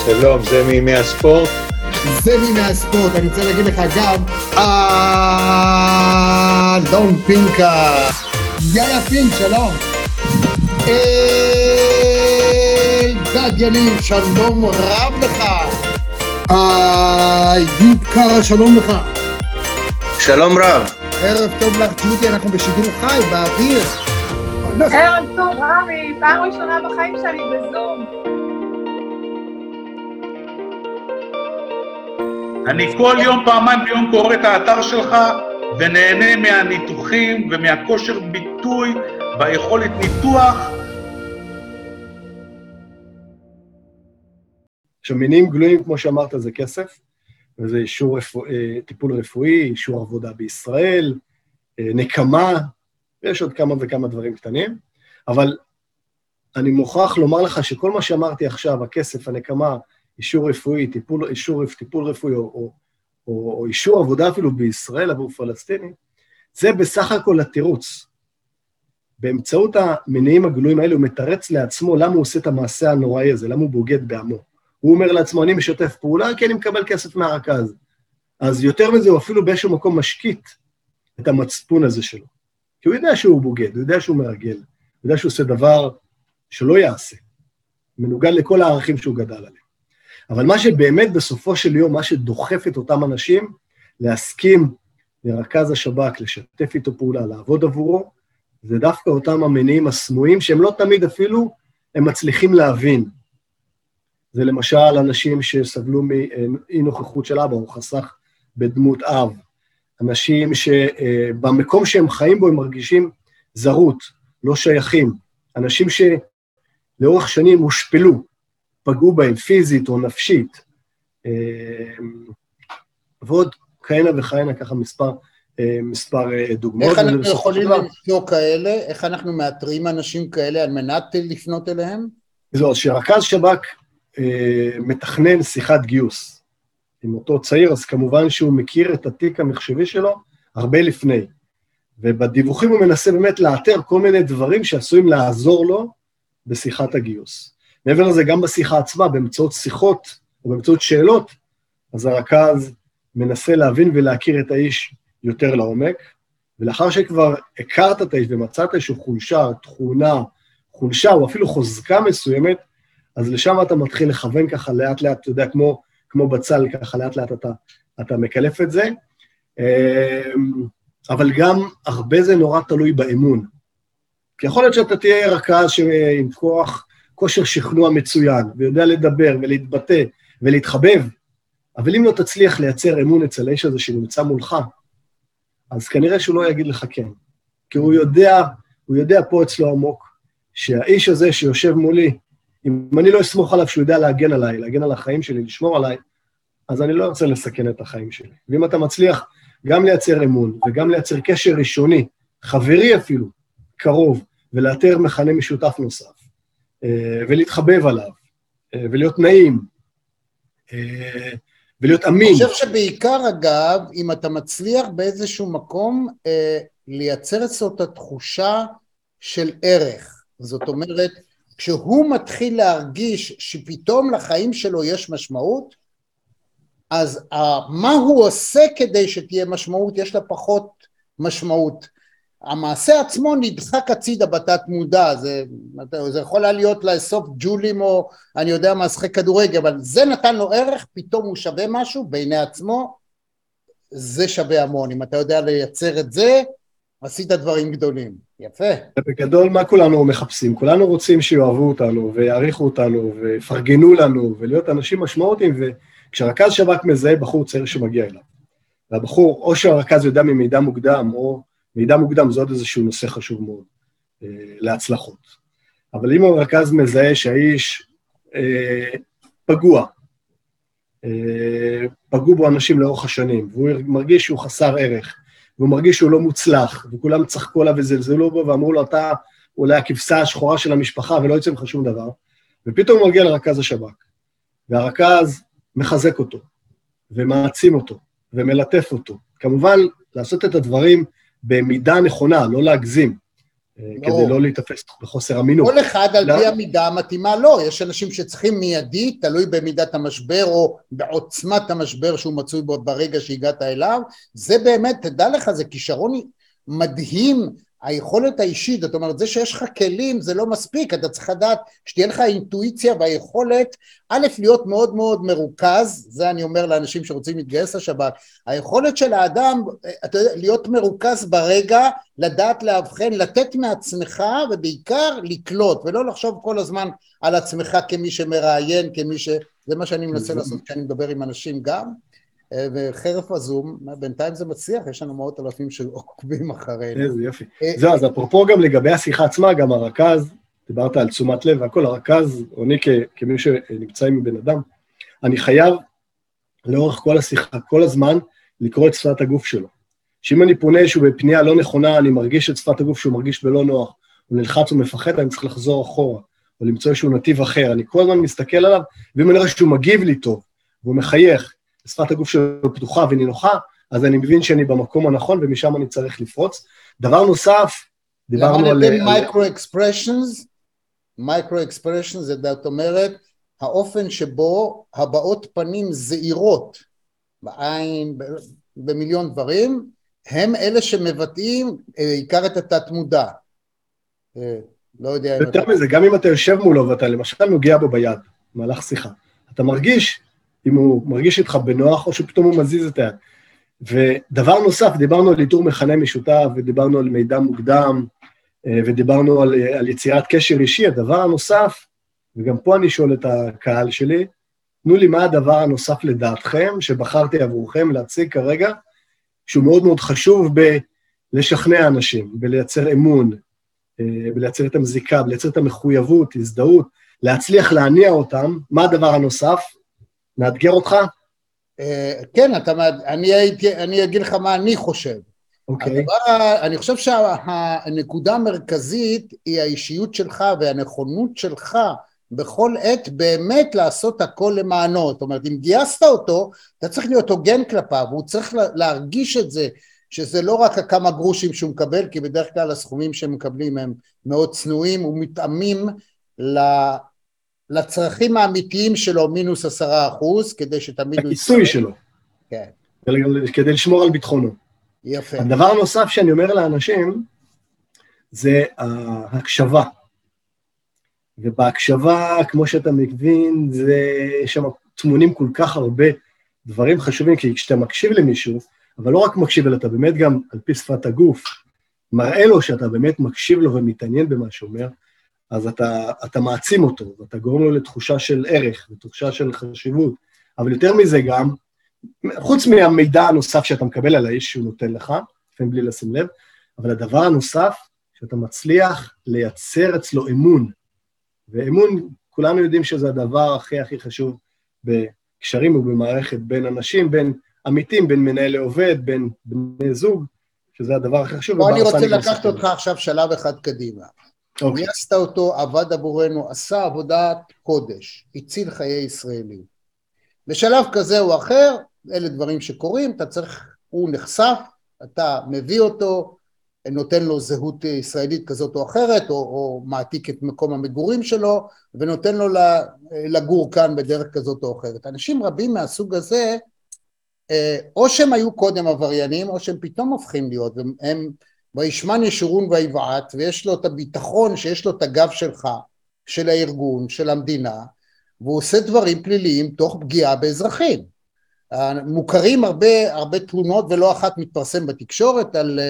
שלום, זה מימי הספורט. זה מי מהספורט, אני רוצה להגיד לך גם, אלון פינקה, יאיה פינק, שלום. אלדד יניב, שלום רב לך. איוב קרא, שלום לך. שלום רב. ערב טוב לך, ג'ודי, אנחנו בשידור חי, באוויר. ערב טוב, רמי, פעם ראשונה בחיים שלי בזום. אני כל יום, פעמיים ביום קורא את האתר שלך ונהנה מהניתוחים ומהכושר ביטוי והיכולת ניתוח. עכשיו, מניעים גלויים, כמו שאמרת, זה כסף, וזה אישור רפוא, אה, טיפול רפואי, אישור עבודה בישראל, אה, נקמה, ויש עוד כמה וכמה דברים קטנים, אבל אני מוכרח לומר לך שכל מה שאמרתי עכשיו, הכסף, הנקמה, אישור רפואי, טיפול, אישור טיפול רפואי, או, או, או, או אישור עבודה אפילו בישראל עבור פלסטינים, זה בסך הכל התירוץ. באמצעות המניעים הגלויים האלה הוא מתרץ לעצמו למה הוא עושה את המעשה הנוראי הזה, למה הוא בוגד בעמו. הוא אומר לעצמו, אני משתף פעולה כי אני מקבל כסף מהרכז. אז יותר מזה, הוא אפילו באיזשהו מקום משקיט את המצפון הזה שלו. כי הוא יודע שהוא בוגד, הוא יודע שהוא מרגל, הוא יודע שהוא עושה דבר שלא יעשה, מנוגד לכל הערכים שהוא גדל עליהם. אבל מה שבאמת בסופו של יום, מה שדוחף את אותם אנשים להסכים לרכז השב"כ, לשתף איתו פעולה, לעבוד עבורו, זה דווקא אותם המניעים הסמויים, שהם לא תמיד אפילו, הם מצליחים להבין. זה למשל אנשים שסבלו מאי נוכחות של אבא, הוא חסך בדמות אב. אנשים שבמקום שהם חיים בו הם מרגישים זרות, לא שייכים. אנשים שלאורך שנים הושפלו, פגעו בהם פיזית או נפשית. ועוד כהנה וכהנה, ככה מספר, מספר דוגמאות. איך אנחנו יכולים למצוא כאלה? איך אנחנו מאתרים אנשים כאלה על מנת לפנות אליהם? זהו, שרכז שב"כ מתכנן שיחת גיוס עם אותו צעיר, אז כמובן שהוא מכיר את התיק המחשבי שלו הרבה לפני. ובדיווחים הוא מנסה באמת לאתר כל מיני דברים שעשויים לעזור לו בשיחת הגיוס. מעבר לזה, גם בשיחה עצמה, באמצעות שיחות או באמצעות שאלות, אז הרכז מנסה להבין ולהכיר את האיש יותר לעומק, ולאחר שכבר הכרת את האיש ומצאת איזושהי חולשה, תכונה, חולשה או אפילו חוזקה מסוימת, אז לשם אתה מתחיל לכוון ככה לאט לאט, אתה יודע, כמו, כמו בצל, ככה לאט לאט אתה, אתה מקלף את זה. אבל גם הרבה זה נורא תלוי באמון. כי יכול להיות שאתה תהיה רכז עם כוח, כושר שכנוע מצוין, ויודע לדבר ולהתבטא ולהתחבב, אבל אם לא תצליח לייצר אמון אצל האיש הזה שנמצא מולך, אז כנראה שהוא לא יגיד לך כן. כי הוא יודע, הוא יודע פה אצלו עמוק, שהאיש הזה שיושב מולי, אם אני לא אסמוך עליו שהוא יודע להגן עליי, להגן על החיים שלי, לשמור עליי, אז אני לא ארצה לסכן את החיים שלי. ואם אתה מצליח גם לייצר אמון וגם לייצר קשר ראשוני, חברי אפילו, קרוב, ולאתר מכנה משותף נוסף, ולהתחבב עליו, ולהיות נעים, ולהיות אמין. אני חושב שבעיקר, אגב, אם אתה מצליח באיזשהו מקום לייצר אצלו את התחושה של ערך, זאת אומרת, כשהוא מתחיל להרגיש שפתאום לחיים שלו יש משמעות, אז מה הוא עושה כדי שתהיה משמעות, יש לה פחות משמעות. המעשה עצמו נדחק הצידה בתת מודע, זה, זה יכול להיות לאסוף ג'ולים או אני יודע מה, לשחק כדורגל, אבל זה נתן לו ערך, פתאום הוא שווה משהו בעיני עצמו, זה שווה המון. אם אתה יודע לייצר את זה, עשית דברים גדולים. יפה. בגדול, מה כולנו מחפשים? כולנו רוצים שיאהבו אותנו ויעריכו אותנו ויפרגנו לנו ולהיות אנשים משמעותיים, וכשרכז שב"כ מזהה בחור צעיר שמגיע אליו, והבחור, או שהרכז יודע ממידע מוקדם, או מידע מוקדם זה עוד איזשהו נושא חשוב מאוד אה, להצלחות. אבל אם הרכז מזהה שהאיש אה, פגוע, אה, פגעו בו אנשים לאורך השנים, והוא מרגיש שהוא חסר ערך, והוא מרגיש שהוא לא מוצלח, וכולם צחקו עליו וזלזלו בו ואמרו לו, אתה אולי הכבשה השחורה של המשפחה ולא יוצא ממך שום דבר, ופתאום הוא מגיע לרכז השב"כ, והרכז מחזק אותו, ומעצים אותו, ומלטף אותו. כמובן, לעשות את הדברים במידה נכונה, לא להגזים. כדי לא להיתפס בחוסר אמינות. כל אחד על פי המידה המתאימה לו, לא. יש אנשים שצריכים מיידית, תלוי במידת המשבר או בעוצמת המשבר שהוא מצוי בו ברגע שהגעת אליו, זה באמת, תדע לך, זה כישרון מדהים היכולת האישית, זאת אומרת, זה שיש לך כלים זה לא מספיק, אתה צריך לדעת שתהיה לך אינטואיציה והיכולת, א', להיות מאוד מאוד מרוכז, זה אני אומר לאנשים שרוצים להתגייס לשב"כ, היכולת של האדם, אתה יודע, להיות מרוכז ברגע, לדעת לאבחן, לתת מעצמך ובעיקר לקלוט, ולא לחשוב כל הזמן על עצמך כמי שמראיין, כמי ש... זה מה שאני מנסה לעשות כשאני מדבר עם אנשים גם. וחרף הזום, בינתיים זה מצליח, יש לנו מאות אלפים שעוקבים אחרינו. איזה יופי. זהו, אז אפרופו גם לגבי השיחה עצמה, גם הרכז, דיברת על תשומת לב והכל, הרכז, אני כמי שנמצא עם בן אדם, אני חייב לאורך כל השיחה, כל הזמן, לקרוא את שפת הגוף שלו. שאם אני פונה שהוא בפנייה לא נכונה, אני מרגיש את שפת הגוף שהוא מרגיש בלא נוח, הוא נלחץ ומפחד, אני צריך לחזור אחורה, או למצוא איזשהו נתיב אחר. אני כל הזמן מסתכל עליו, ואם אני רואה שהוא מגיב לי טוב, והוא מחייך, שפת הגוף שלו פתוחה ונינוחה, אז אני מבין שאני במקום הנכון ומשם אני צריך לפרוץ. דבר נוסף, דיברנו על... למדתם micro expressions? micro expressions זה זאת אומרת, האופן שבו הבעות פנים זעירות בעין, במיליון דברים, הם אלה שמבטאים עיקר את התת מודע. לא יודע... יותר מזה, גם אם אתה יושב מולו ואתה למשל נוגע בו ביד, במהלך שיחה, אתה מרגיש אם הוא מרגיש איתך בנוח, או שפתאום הוא מזיז את היד. ודבר נוסף, דיברנו על איתור מכנה משותף, ודיברנו על מידע מוקדם, אה, ודיברנו על, אה, על יצירת קשר אישי. הדבר הנוסף, וגם פה אני שואל את הקהל שלי, תנו לי מה הדבר הנוסף לדעתכם, שבחרתי עבורכם להציג כרגע, שהוא מאוד מאוד חשוב בלשכנע אנשים, בלייצר אמון, אה, בלייצר את המזיקה, בלייצר את המחויבות, הזדהות, להצליח להניע אותם. מה הדבר הנוסף? נאתגר אותך? אה, כן, אתה, אני, הייתי, אני אגיד לך מה אני חושב. אוקיי. הדבר, אני חושב שהנקודה המרכזית היא האישיות שלך והנכונות שלך בכל עת באמת לעשות הכל למענו. זאת אומרת, אם גייסת אותו, אתה צריך להיות הוגן כלפיו, הוא צריך להרגיש את זה, שזה לא רק הכמה גרושים שהוא מקבל, כי בדרך כלל הסכומים שהם מקבלים הם מאוד צנועים ומתאמים לצרכים האמיתיים שלו מינוס עשרה אחוז, כדי שתמיד... הכיסוי שלו. כן. כדי לשמור על ביטחונו. יפה. הדבר הנוסף שאני אומר לאנשים, זה ההקשבה. ובהקשבה, כמו שאתה מבין, זה, שם טמונים כל כך הרבה דברים חשובים, כי כשאתה מקשיב למישהו, אבל לא רק מקשיב, אלא אתה באמת גם, על פי שפת הגוף, מראה לו שאתה באמת מקשיב לו ומתעניין במה שהוא אומר, אז אתה, אתה מעצים אותו, ואתה גורם לו לתחושה של ערך, ותחושה של חשיבות. אבל יותר מזה גם, חוץ מהמידע הנוסף שאתה מקבל על האיש שהוא נותן לך, לפעמים בלי לשים לב, אבל הדבר הנוסף, שאתה מצליח לייצר אצלו אמון. ואמון, כולנו יודעים שזה הדבר הכי הכי חשוב בקשרים ובמערכת בין אנשים, בין עמיתים, בין מנהל לעובד, בין בני זוג, שזה הדבר הכי חשוב. פה אני רוצה לקחת אותך עכשיו שלב אחד קדימה. אוקיי. גייסת אותו, עבד עבורנו, עשה עבודת קודש, הציל חיי ישראלים. בשלב כזה או אחר, אלה דברים שקורים, אתה צריך, הוא נחשף, אתה מביא אותו, נותן לו זהות ישראלית כזאת או אחרת, או, או מעתיק את מקום המגורים שלו, ונותן לו לגור כאן בדרך כזאת או אחרת. אנשים רבים מהסוג הזה, אה, או שהם היו קודם עבריינים, או שהם פתאום הופכים להיות, והם וישמן ישורון ויבעט, ויש לו את הביטחון שיש לו את הגב שלך, של הארגון, של המדינה, והוא עושה דברים פליליים תוך פגיעה באזרחים. מוכרים הרבה, הרבה תלונות ולא אחת מתפרסם בתקשורת על,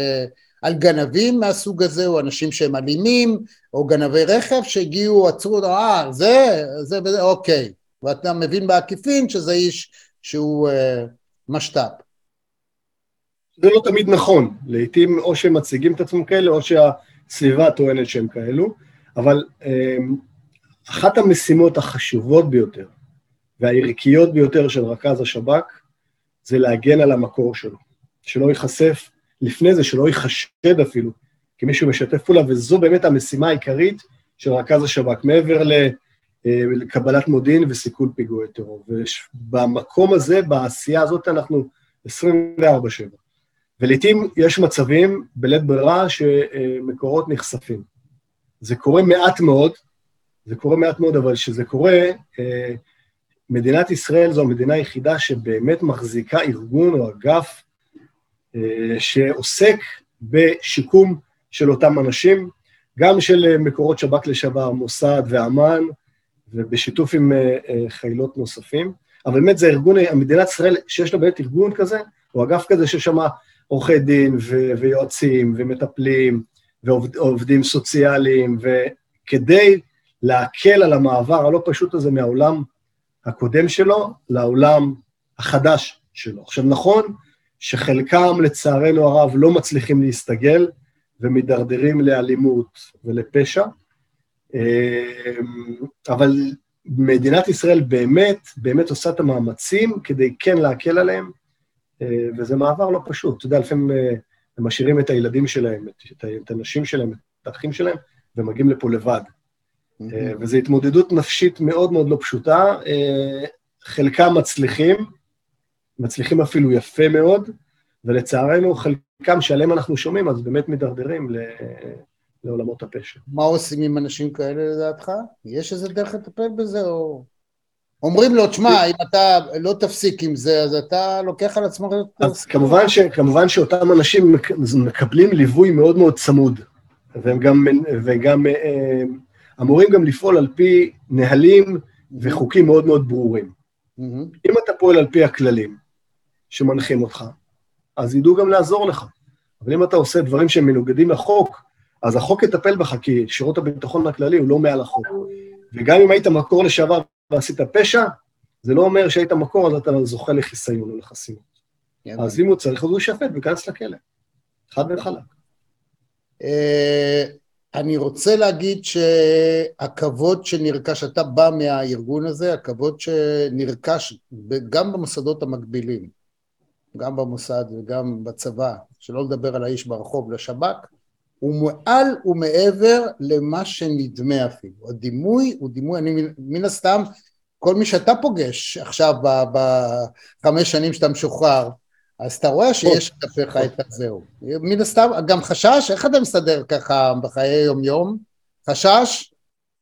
על גנבים מהסוג הזה, או אנשים שהם אלימים, או גנבי רכב שהגיעו, עצרו, אה, זה, זה, זה, אוקיי. ואתה מבין בעקיפין שזה איש שהוא אה, משת"פ. זה לא תמיד נכון, לעתים או שהם מציגים את עצמם כאלה או שהסביבה טוענת שהם כאלו, אבל אמ, אחת המשימות החשובות ביותר והערכיות ביותר של רכז השב"כ זה להגן על המקור שלו, שלא ייחשף לפני זה, שלא ייחשד אפילו, כי מישהו משתף פעולה, וזו באמת המשימה העיקרית של רכז השב"כ, מעבר אה, לקבלת מודיעין וסיכול פיגועי טרור. ובמקום הזה, בעשייה הזאת, אנחנו 24-7. ולעיתים יש מצבים בלית ברירה שמקורות נחשפים. זה קורה מעט מאוד, זה קורה מעט מאוד, אבל כשזה קורה, אה, מדינת ישראל זו המדינה היחידה שבאמת מחזיקה ארגון או אגף אה, שעוסק בשיקום של אותם אנשים, גם של מקורות שב"כ לשעבר, מוסד ואמ"ן, ובשיתוף עם אה, חילות נוספים. אבל באמת זה ארגון, המדינת ישראל שיש לה באמת ארגון כזה, או אגף כזה ששם עורכי דין ו- ויועצים ומטפלים ועובדים סוציאליים, וכדי להקל על המעבר הלא פשוט הזה מהעולם הקודם שלו לעולם החדש שלו. עכשיו, נכון שחלקם, לצערנו הרב, לא מצליחים להסתגל ומידרדרים לאלימות ולפשע, אבל מדינת ישראל באמת, באמת עושה את המאמצים כדי כן להקל עליהם, וזה מעבר לא פשוט. אתה יודע, לפעמים אה, הם משאירים את הילדים שלהם, את, את הנשים שלהם, את האחים שלהם, ומגיעים לפה לבד. אה, וזו התמודדות נפשית מאוד מאוד לא פשוטה. חלקם מצליחים, מצליחים אפילו יפה מאוד, ולצערנו חלקם שעליהם אנחנו שומעים, אז באמת מידרדרים לעולמות הפשע. מה עושים עם אנשים כאלה לדעתך? יש איזה דרך לטפל בזה, או... אומרים לו, תשמע, אם אתה לא תפסיק עם זה, אז אתה לוקח על עצמך... אז כמובן, ש, כמובן שאותם אנשים מקבלים ליווי מאוד מאוד צמוד, והם גם, וגם אה, אמורים גם לפעול על פי נהלים וחוקים מאוד מאוד ברורים. מהמם. אם אתה פועל על פי הכללים שמנחים אותך, אז ידעו גם לעזור לך. אבל אם אתה עושה דברים שהם מנוגדים לחוק, אז החוק יטפל בך, כי שירות הביטחון הכללי הוא לא מעל החוק. וגם אם היית מקור לשעבר ועשית פשע, זה לא אומר שהיית מקור, אז אתה זוכה לחיסיון או לחסינות. אז אם הוא צריך, אז הוא יישפט וייכנס לכלא. חד וחלק. אה, אני רוצה להגיד שהכבוד שנרכש, אתה בא מהארגון הזה, הכבוד שנרכש גם במוסדות המקבילים, גם במוסד וגם בצבא, שלא לדבר על האיש ברחוב, לשב"כ, הוא מעל ומעבר למה שנדמה אפילו. הדימוי הוא דימוי, אני מן- הסתם, כל מי שאתה פוגש עכשיו בחמש שנים שאתה משוחרר, אז אתה רואה שיש כלפיך את הזהו. מן הסתם, גם חשש, איך אתה מסתדר ככה בחיי יום-יום? חשש?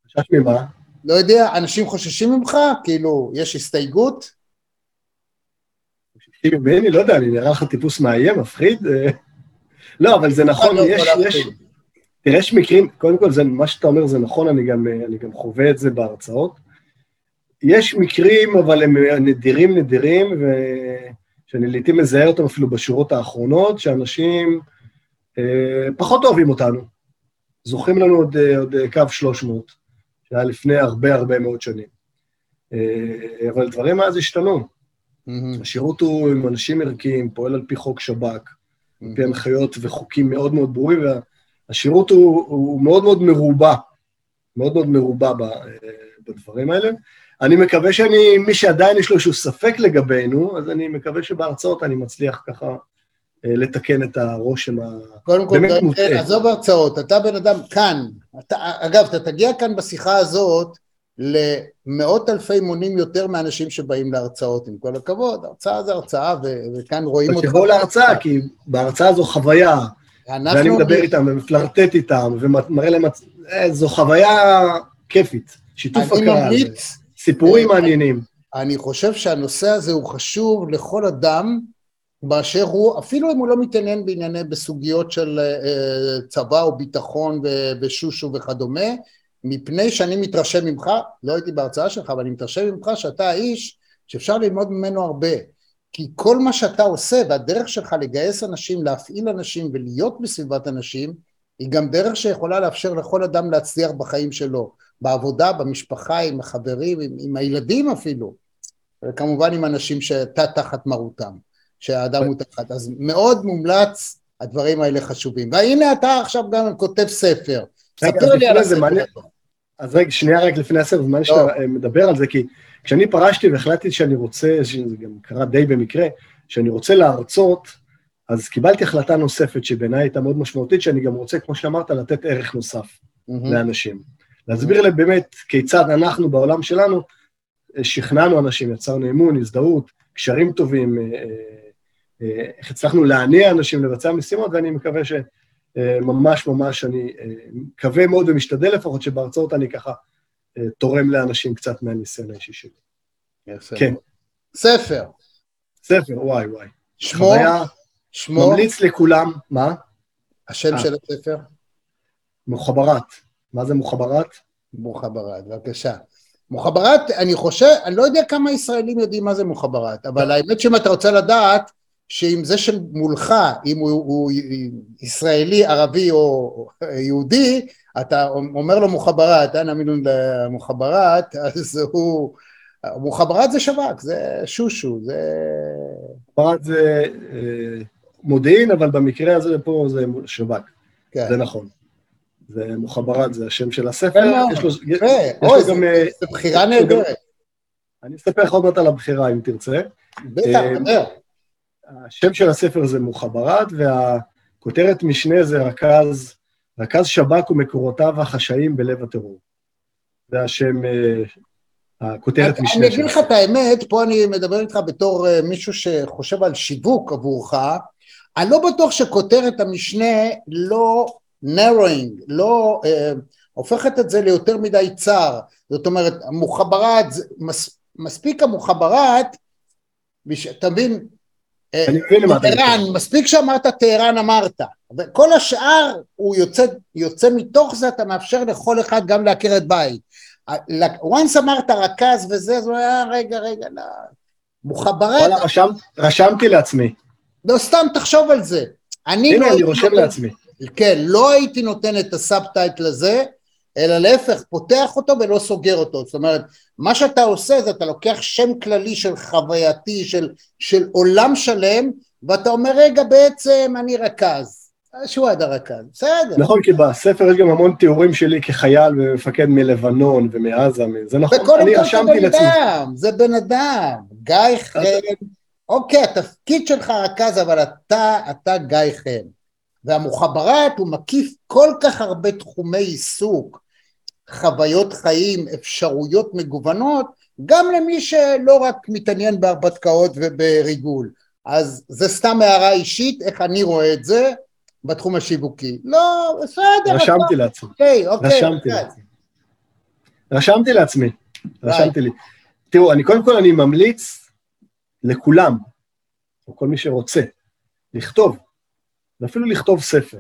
חשש ממה? לא יודע, אנשים חוששים ממך? כאילו, יש הסתייגות? חוששים ממני? לא יודע, אני נראה לך טיפוס מאיים, מפחיד? לא, אבל זה נכון, לא יש, יש. תראה, יש מקרים, קודם כל, זה, מה שאתה אומר זה נכון, אני גם, אני גם חווה את זה בהרצאות. יש מקרים, אבל הם נדירים נדירים, ושאני לעיתים מזהה אותם אפילו בשורות האחרונות, שאנשים אה, פחות אוהבים אותנו. זוכרים לנו עוד, אה, עוד אה, קו 300, שהיה לפני הרבה הרבה מאוד שנים. אה, אבל דברים מאז השתנו. מהמם. השירות הוא עם אנשים ערכיים, פועל על פי חוק שב"כ, על פי הנחיות וחוקים מאוד מאוד ברורים, והשירות הוא, הוא מאוד מאוד מרובע, מאוד מאוד מרובע ב, אה, בדברים האלה. אני מקווה שאני, מי שעדיין יש לו איזשהו ספק לגבינו, אז אני מקווה שבהרצאות אני מצליח ככה אה, לתקן את הרושם. קודם כל, מוטעה. עזוב הרצאות, אתה בן אדם כאן, אתה, אגב, אתה תגיע כאן בשיחה הזאת למאות אלפי מונים יותר מאנשים שבאים להרצאות, עם כל הכבוד, הרצאה זה הרצאה, וכאן רואים אותך. שיבואו להרצאה, כי בהרצאה זו חוויה, ואני מדבר איתם ומפלרטט איתם, ומראה להם, אה, זו חוויה כיפית, שיתוף הקהל, סיפורים אה, מעניינים. אני חושב שהנושא הזה הוא חשוב לכל אדם באשר הוא, אפילו אם הוא לא מתעניין בענייני, בסוגיות של אה, צבא או ביטחון ושושו וכדומה, מפני שאני מתרשם ממך, לא הייתי בהרצאה שלך, אבל אני מתרשם ממך שאתה האיש שאפשר ללמוד ממנו הרבה. כי כל מה שאתה עושה והדרך שלך לגייס אנשים, להפעיל אנשים ולהיות בסביבת אנשים, היא גם דרך שיכולה לאפשר לכל אדם להצליח בחיים שלו, בעבודה, במשפחה, עם החברים, עם, עם הילדים אפילו, וכמובן עם אנשים שאתה תחת מרותם, שהאדם הוא תחת. אז מאוד מומלץ, הדברים האלה חשובים. והנה אתה עכשיו גם כותב ספר. ספר לי על לפני זה, הספר. מעניין- אז רגע, שנייה רק לפני הסרט, זמן שאתה. אה, מדבר על זה, כי כשאני פרשתי והחלטתי שאני רוצה, שזה גם קרה די במקרה, שאני רוצה להרצות, אז קיבלתי החלטה נוספת שבעיניי הייתה מאוד משמעותית, שאני גם רוצה, כמו שאמרת, לתת ערך נוסף מהמם. לאנשים. להסביר להם באמת כיצד אנחנו בעולם שלנו אה, שכנענו אנשים, יצרנו אמון, הזדהות, קשרים טובים, אה, איך הצלחנו להניע אנשים לבצע משימות, ואני מקווה שממש ממש אני אה, מקווה מאוד ומשתדל לפחות שבהרצאות אני ככה אה, תורם לאנשים קצת מהניסיון האישי שלי. יפה. כן, ספר, ספר, וואי וואי. שמו, חוויה, שמו, ממליץ לכולם, מה? השם אה. של הספר, מוחברת. מה זה מוחברת? מוחברת, בבקשה. מוחברת, אני חושב, אני לא יודע כמה ישראלים יודעים מה זה מוחברת, אבל האמת שאם אתה רוצה לדעת, שאם זה שמולך, אם הוא, הוא ישראלי, ערבי או יהודי, אתה אומר לו מוחברת, אין אמינו למוחברת, אז הוא... מוחברת זה שב"כ, זה שושו, זה... מוחברת זה אה, מודיעין, אבל במקרה הזה פה זה שב"כ. כן. זה נכון. זה מוחברת, זה השם של הספר. מאוד. יש לו, יפה, אוי, גם... אה, זו בחירה נהדרת. אני אספר לך עוד מעט על הבחירה, אם תרצה. בטח, אה, דבר. השם של הספר זה מוחברת, והכותרת משנה זה רכז, רכז שב"כ ומקורותיו החשאיים בלב הטרור. זה השם, אה, הכותרת אני משנה אגיד של לך את האמת, פה אני מדבר איתך בתור אה, מישהו שחושב על שיווק עבורך, אני לא בטוח שכותרת המשנה לא narrowing, לא אה, הופכת את זה ליותר מדי צר, זאת אומרת, המוחברת, זה- מס, מספיק המוחברת, אתה מבין? טהרן, מתכוון. מספיק שאמרת טהרן אמרת, וכל השאר הוא יוצא, יוצא מתוך זה, אתה מאפשר לכל אחד גם לעקרת בית. once אמרת רכז וזה, אז הוא היה, רגע, רגע, לא. מוחברת, וואלה, רשם- רשמתי לעצמי. לא סתם תחשוב על זה. אני הנה, לא אני רושם לעצמי. כן, לא הייתי נותן את הסאבטייטל הזה, אלא להפך, פותח אותו ולא סוגר אותו. זאת אומרת, מה שאתה עושה זה אתה לוקח שם כללי של חווייתי, של, של עולם שלם, ואתה אומר, רגע, בעצם אני רכז. שהוא עד הרכז, בסדר. נכון, כי בספר יש גם המון תיאורים שלי כחייל ומפקד מלבנון ומעזה, זה נכון, אני רשמתי בן לעצמי. אדם, זה בן אדם. גיא חן, אוקיי, התפקיד שלך רכז, אבל אתה, אתה גיא חן. והמוחברת הוא מקיף כל כך הרבה תחומי עיסוק, חוויות חיים, אפשרויות מגוונות, גם למי שלא רק מתעניין בהרפתקאות ובריגול. אז זה סתם הערה אישית, איך אני רואה את זה בתחום השיווקי. לא, בסדר. רשמתי לעצמי. אוקיי, אוקיי. רשמתי רכז. לעצמי. רשמתי לעצמי, רשמתי לי. תראו, אני קודם כל אני ממליץ לכולם, או כל מי שרוצה, לכתוב, ואפילו לכתוב ספר.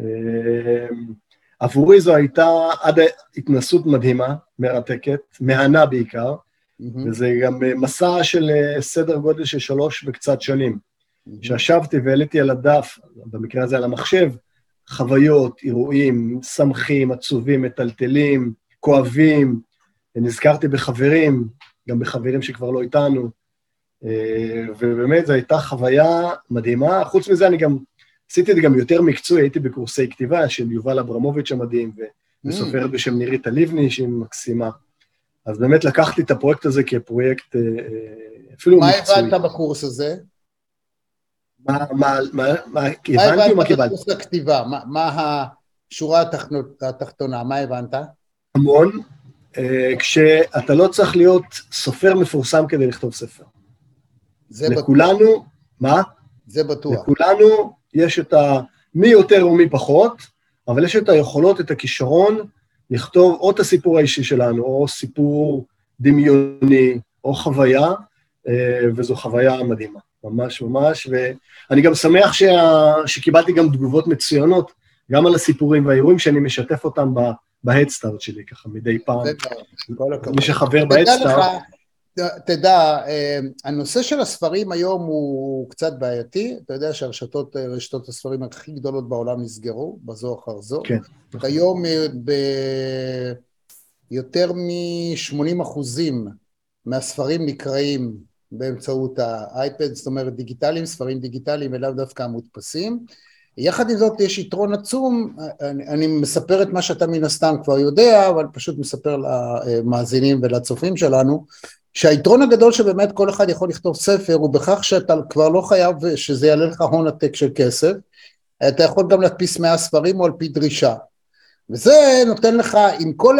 אה, עבורי זו הייתה עד התנסות מדהימה, מרתקת, מהנה בעיקר, מהמם. וזה גם אה, מסע של אה, סדר גודל של שלוש וקצת שנים. שישבתי והעליתי על הדף, במקרה הזה על המחשב, חוויות, אירועים, שמחים, עצובים, מטלטלים, כואבים, נזכרתי בחברים, גם בחברים שכבר לא איתנו, ובאמת זו הייתה חוויה מדהימה. חוץ מזה, אני גם עשיתי את זה גם יותר מקצועי, הייתי בקורסי כתיבה של יובל אברמוביץ' המדהים, וסופרת בשם נירית הלבני, שהיא מקסימה. אז באמת לקחתי את הפרויקט הזה כפרויקט אה, אה, אפילו מה מקצועי. הבנת בקורס הזה? מה, מה, מה, מה, מה הבנתי או מה הבנת קיבלתי? בקורס הכתיבה? מה- מה השורה התחתונה-? מה הבנת? המון, אה, כשאתה לא צריך להיות סופר מפורסם כדי לכתוב ספר. זה בטוח. לכולנו, מה? זה בטוח. לכולנו יש את ה... מי יותר ומי פחות, אבל יש את היכולות, את הכישרון, לכתוב או את הסיפור האישי שלנו, או סיפור דמיוני, או חוויה, אה, וזו חוויה מדהימה, ממש ממש, ואני גם שמח שה... שקיבלתי גם תגובות מצוינות, גם על הסיפורים והאירועים שאני משתף אותם ב... בהדסטארט שלי, ככה מדי פעם. מי שחבר בהדסטארט, תדע, אה, הנושא של הספרים היום הוא קצת בעייתי, אתה יודע שהרשתות, אה, רשתות הספרים הכי גדולות בעולם נסגרו, בזו אחר זו. כן. היום אה, ביותר מ-80 אחוזים מהספרים נקראים באמצעות האייפד, זאת אומרת דיגיטליים, ספרים דיגיטליים ולאו דווקא המודפסים. יחד עם זאת יש יתרון עצום, אני, אני מספר את מה שאתה מן הסתם כבר יודע, אבל פשוט מספר למאזינים ולצופים שלנו, שהיתרון הגדול שבאמת כל אחד יכול לכתוב ספר הוא בכך שאתה כבר לא חייב שזה יעלה לך הון עתק של כסף, אתה יכול גם להדפיס 100 ספרים או על פי דרישה. וזה נותן לך, עם כל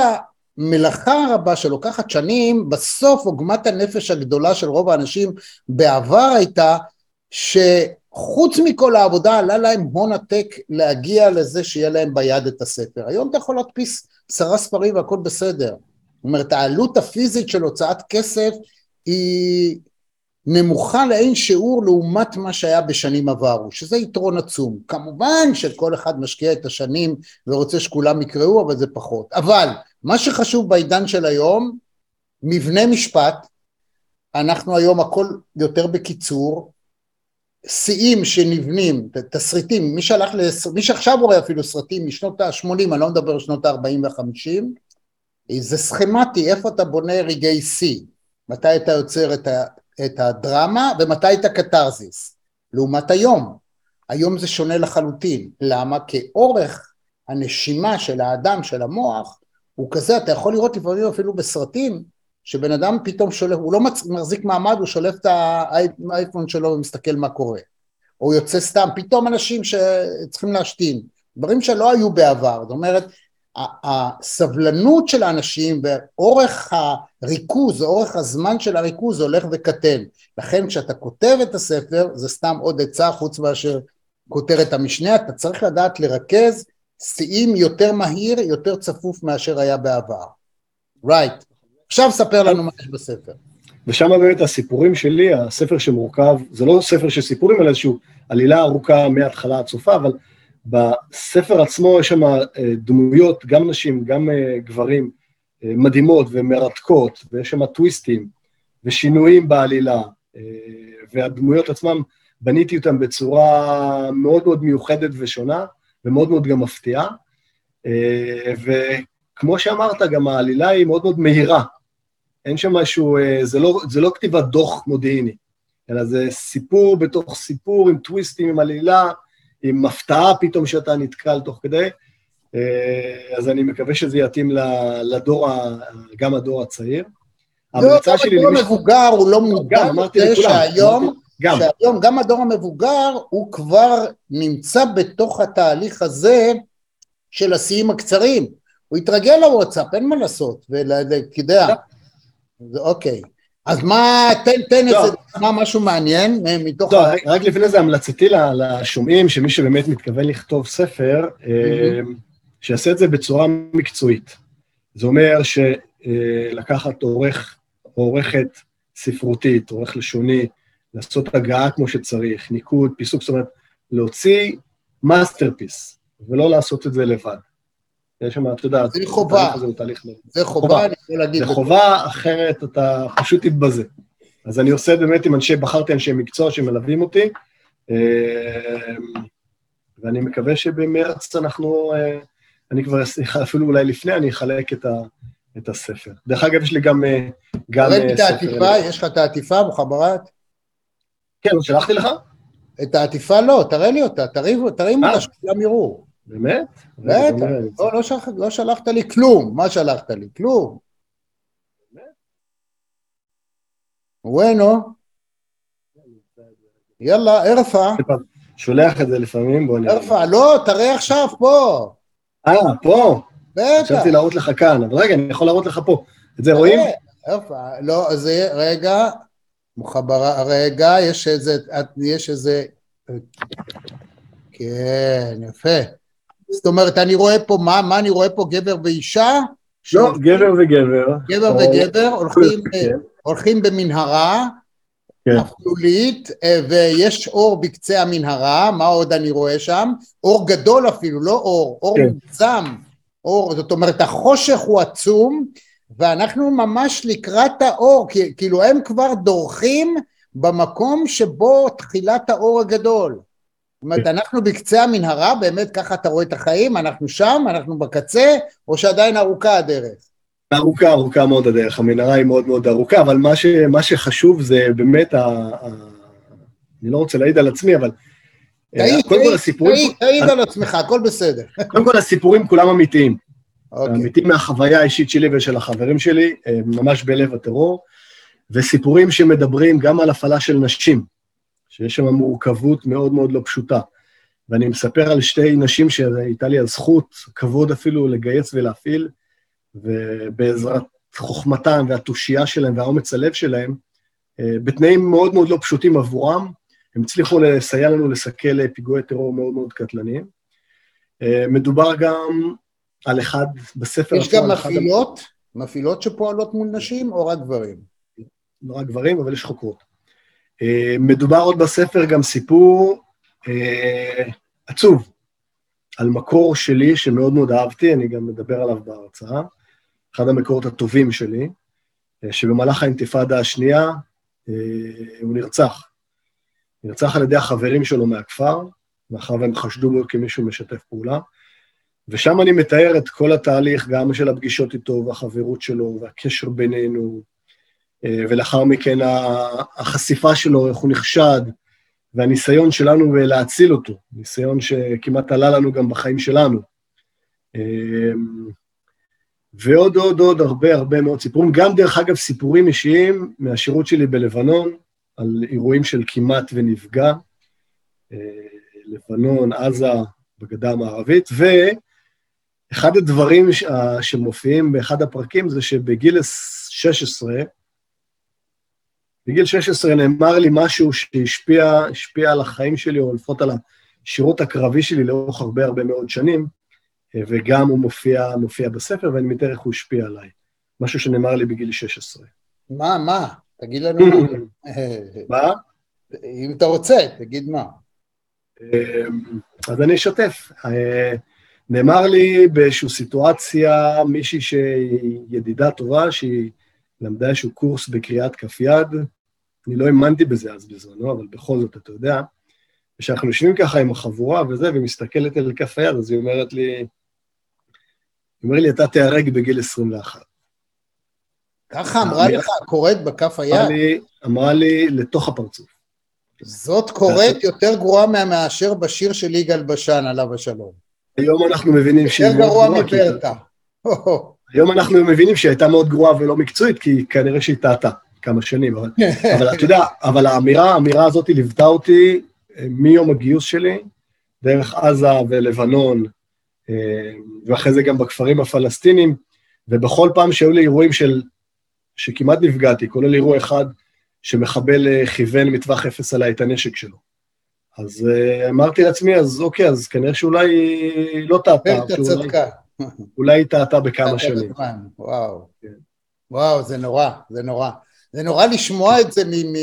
המלאכה הרבה שלוקחת שנים, בסוף עוגמת הנפש הגדולה של רוב האנשים בעבר הייתה שחוץ מכל העבודה עלה להם הון עתק להגיע לזה שיהיה להם ביד את הספר. היום אתה יכול להדפיס עשרה ספרים והכל בסדר. זאת אומרת, העלות הפיזית של הוצאת כסף היא נמוכה לאין שיעור לעומת מה שהיה בשנים עברו, שזה יתרון עצום. כמובן שכל אחד משקיע את השנים ורוצה שכולם יקראו, אבל זה פחות. אבל מה שחשוב בעידן של היום, מבנה משפט, אנחנו היום הכל יותר בקיצור, שיאים שנבנים, תסריטים, מי שהלך, לס... מי שעכשיו רואה אפילו סרטים משנות ה-80, אני לא מדבר על שנות ה-40 וה-50, זה סכמטי, איפה אתה בונה רגעי שיא, מתי אתה יוצר את, ה, את הדרמה ומתי את הקתרזיס, לעומת היום, היום זה שונה לחלוטין, למה? כי אורך הנשימה של האדם, של המוח, הוא כזה, אתה יכול לראות לפעמים אפילו בסרטים, שבן אדם פתאום שולף, הוא לא מחזיק מעמד, הוא שולף את האייפון שלו ומסתכל מה קורה, או יוצא סתם, פתאום אנשים שצריכים להשתין, דברים שלא היו בעבר, זאת אומרת, הסבלנות של האנשים ואורך הריכוז, אורך הזמן של הריכוז הולך וקטן. לכן כשאתה כותב את הספר, זה סתם עוד עצה חוץ מאשר כותרת המשנה, אתה צריך לדעת לרכז שיאים יותר מהיר, יותר צפוף מאשר היה בעבר. רייט. Right. עכשיו ספר לנו מה יש בספר. ושם באמת הסיפורים שלי, הספר שמורכב, זה לא ספר של סיפורים, אלא איזושהי עלילה ארוכה מההתחלה עד סופה, אבל בספר עצמו יש שם דמויות, גם נשים, גם גברים, אה, מדהימות ומרתקות, ויש שם טוויסטים ושינויים בעלילה, אה, והדמויות עצמם, בניתי אותם בצורה מאוד מאוד מיוחדת ושונה, ומאוד מאוד גם מפתיעה. אה, וכמו שאמרת, גם העלילה היא מאוד מאוד מהירה. אין שם משהו, אה, זה לא, זה לא כתיבת דוח מודיעיני, אלא זה סיפור בתוך סיפור עם טוויסטים, עם עלילה, עם הפתעה פתאום שאתה נתקל תוך כדי. אה, אז אני מקווה שזה יתאים לדור, גם הדור הצעיר. לא, ההמלצה גם שלי הדור למי- המבוגר הוא לא מודע גם, אמרתי לזה לכולם. שהיום, גם, שהיום גם הדור המבוגר הוא כבר נמצא בתוך התהליך הזה של השיאים הקצרים. הוא התרגל לוואטסאפ, אין מה לעשות, ואתה יודע, זה אוקיי. אז מה, תן, תן לא. איזה, מה משהו מעניין אה, מתוך... לא, רק- לפני זה המלצתי לשומעים, שמי שבאמת מתכוון לכתוב ספר, אה, שיעשה את זה בצורה מקצועית. זה אומר שלקחת עורך או עורכת ספרותית, עורך לשוני, לעשות הגהה כמו שצריך, ניקוד, פיסוק, זאת אומרת, להוציא masterpiece, ולא לעשות את זה לבד. יש שם, אתה יודע, זה חובה. תהליך מאוד. זה חובה, חובה. אני יכול להגיד. זה חובה, אחרת אתה פשוט תתבזה. אז אני עושה באמת עם אנשי, בחרתי אנשי מקצוע שמלווים אותי, אה, ואני מקווה שבמרץ אנחנו, אה, אני כבר, אפילו אולי לפני, אני אחלק את, ה, את הספר. דרך אגב, יש לי גם, אה, גם אה, את ספר. העטיפה, יש לך את העטיפה, מוחברת? כן, שלחתי לך? את העטיפה לא, תראה לי אותה, אה. אותה שכולם יראו. באמת? בטח. לא, לא, שלח, לא שלחת לי כלום, מה שלחת לי? כלום. וואנו. יאללה, ארפה, שולח את זה לפעמים, בוא נראה. ארפה, לא, תראה עכשיו פה. אה, פה? בטח. חשבתי להראות לך כאן, אבל רגע, אני יכול להראות לך פה. את זה רואים? ארפה, לא, זה, רגע, מוחברה, רגע, יש איזה, יש איזה, כן, יפה. זאת אומרת, אני רואה פה, מה, מה אני רואה פה, גבר ואישה? לא, גבר וגבר. גבר או- וגבר הולכים, אה, כן. הולכים במנהרה כן. אפלולית, אה, ויש אור בקצה המנהרה, מה עוד אני רואה שם? אור גדול אפילו, לא אור, אור כן. מוגזם, אור, זאת אומרת החושך הוא עצום, ואנחנו ממש לקראת האור, כאילו הם כבר דורכים במקום שבו תחילת האור הגדול. זאת אומרת. אנחנו בקצה המנהרה, באמת ככה אתה רואה את החיים, אנחנו שם, אנחנו בקצה, או שעדיין ארוכה הדרך? ארוכה, ארוכה מאוד הדרך, המנהרה היא מאוד מאוד ארוכה, אבל מה, ש, מה שחשוב זה באמת, ה, ה, אני לא רוצה להעיד על עצמי, אבל... אה, תעיד, תעיד, תעיד, על עצמך, הכל בסדר. קודם כל הסיפורים כולם אמיתיים. אוקיי. אמיתיים מהחוויה האישית שלי ושל החברים שלי, אה, ממש בלב הטרור, וסיפורים שמדברים גם על הפעלה של נשים, שיש שם מורכבות מאוד מאוד לא פשוטה. ואני מספר על שתי נשים שהייתה לי הזכות, כבוד אפילו, לגייס ולהפעיל, ובעזרת חוכמתן והתושייה שלהם והאומץ הלב שלהם, אה, בתנאים מאוד מאוד לא פשוטים עבורם, הם הצליחו לסייע לנו לסכל פיגועי טרור מאוד מאוד קטלניים. אה, מדובר גם על אחד בספר... יש גם מפעילות, מפעילות שפועלות מול נשים, או רק גברים? לא רק גברים, אבל יש חוקרות. אה, מדובר עוד בספר גם סיפור אה, עצוב, על מקור שלי שמאוד מאוד אהבתי, אני גם מדבר עליו בהרצאה, אחד המקורות הטובים שלי, אה, שבמהלך האינתיפאדה השנייה הוא נרצח. נרצח על ידי החברים שלו מהכפר, מאחר והם חשדו בו כמישהו משתף פעולה, ושם אני מתאר את כל התהליך, גם של הפגישות איתו והחברות שלו והקשר בינינו, ולאחר מכן החשיפה שלו, איך הוא נחשד, והניסיון שלנו להציל אותו, ניסיון שכמעט עלה לנו גם בחיים שלנו. אה, ועוד עוד עוד הרבה הרבה מאוד סיפורים, גם דרך אגב סיפורים אישיים מהשירות שלי בלבנון, על אירועים של כמעט ונפגע, אה, לבנון, עזה, בגדה המערבית, ואחד הדברים שמופיעים באחד הפרקים זה שבגיל 16, בגיל 16 נאמר לי משהו שהשפיע השפיע על החיים שלי, או לפחות על השירות הקרבי שלי לאורך הרבה הרבה מאוד שנים, וגם הוא מופיע, מופיע בספר, ואני מתאר איך הוא השפיע עליי. משהו שנאמר לי בגיל 16. מה, מה? תגיד לנו מה. מה? אם אתה רוצה, תגיד מה. אה, אז אני אשתף. אה, נאמר לי באיזושהי סיטואציה, מישהי שהיא ידידה טובה, שהיא למדה איזשהו קורס בקריאת כף יד, אני לא האמנתי בזה אז בזמנו, אבל בכל זאת, אתה יודע, כשאנחנו יושבים ככה עם החבורה וזה, ומסתכלת על כף היד, אז היא אומרת לי, היא אומרת לי, אתה תיהרג בגיל 21. ככה אמרה לך, קוראת בכף היד? אמרה לי, אמרה לי, לתוך הפרצוף. זאת קוראת יותר גרועה מאשר בשיר של יגאל בשן, עליו השלום. היום אנחנו מבינים שהיא יותר גרוע מברטה. היום אנחנו מבינים שהיא הייתה מאוד גרועה ולא מקצועית, כי כנראה שהיא טעתה כמה שנים. אבל, אבל אתה יודע, אבל האמירה, האמירה הזאת ליוותה אותי אה, מיום הגיוס שלי, דרך עזה ולבנון, אה, ואחרי זה גם בכפרים הפלסטינים, ובכל פעם שהיו לי אירועים של, שכמעט נפגעתי, כולל אירוע אחד שמחבל אה, כיוון מטווח אפס עליי את הנשק שלו. אז אמרתי לעצמי, אז אוקיי, אז כנראה שאולי לא טעתה. צדקה. אולי היא טעתה בכמה שנים. וואו. כן. וואו, זה נורא, זה נורא. זה נורא לשמוע את זה מ...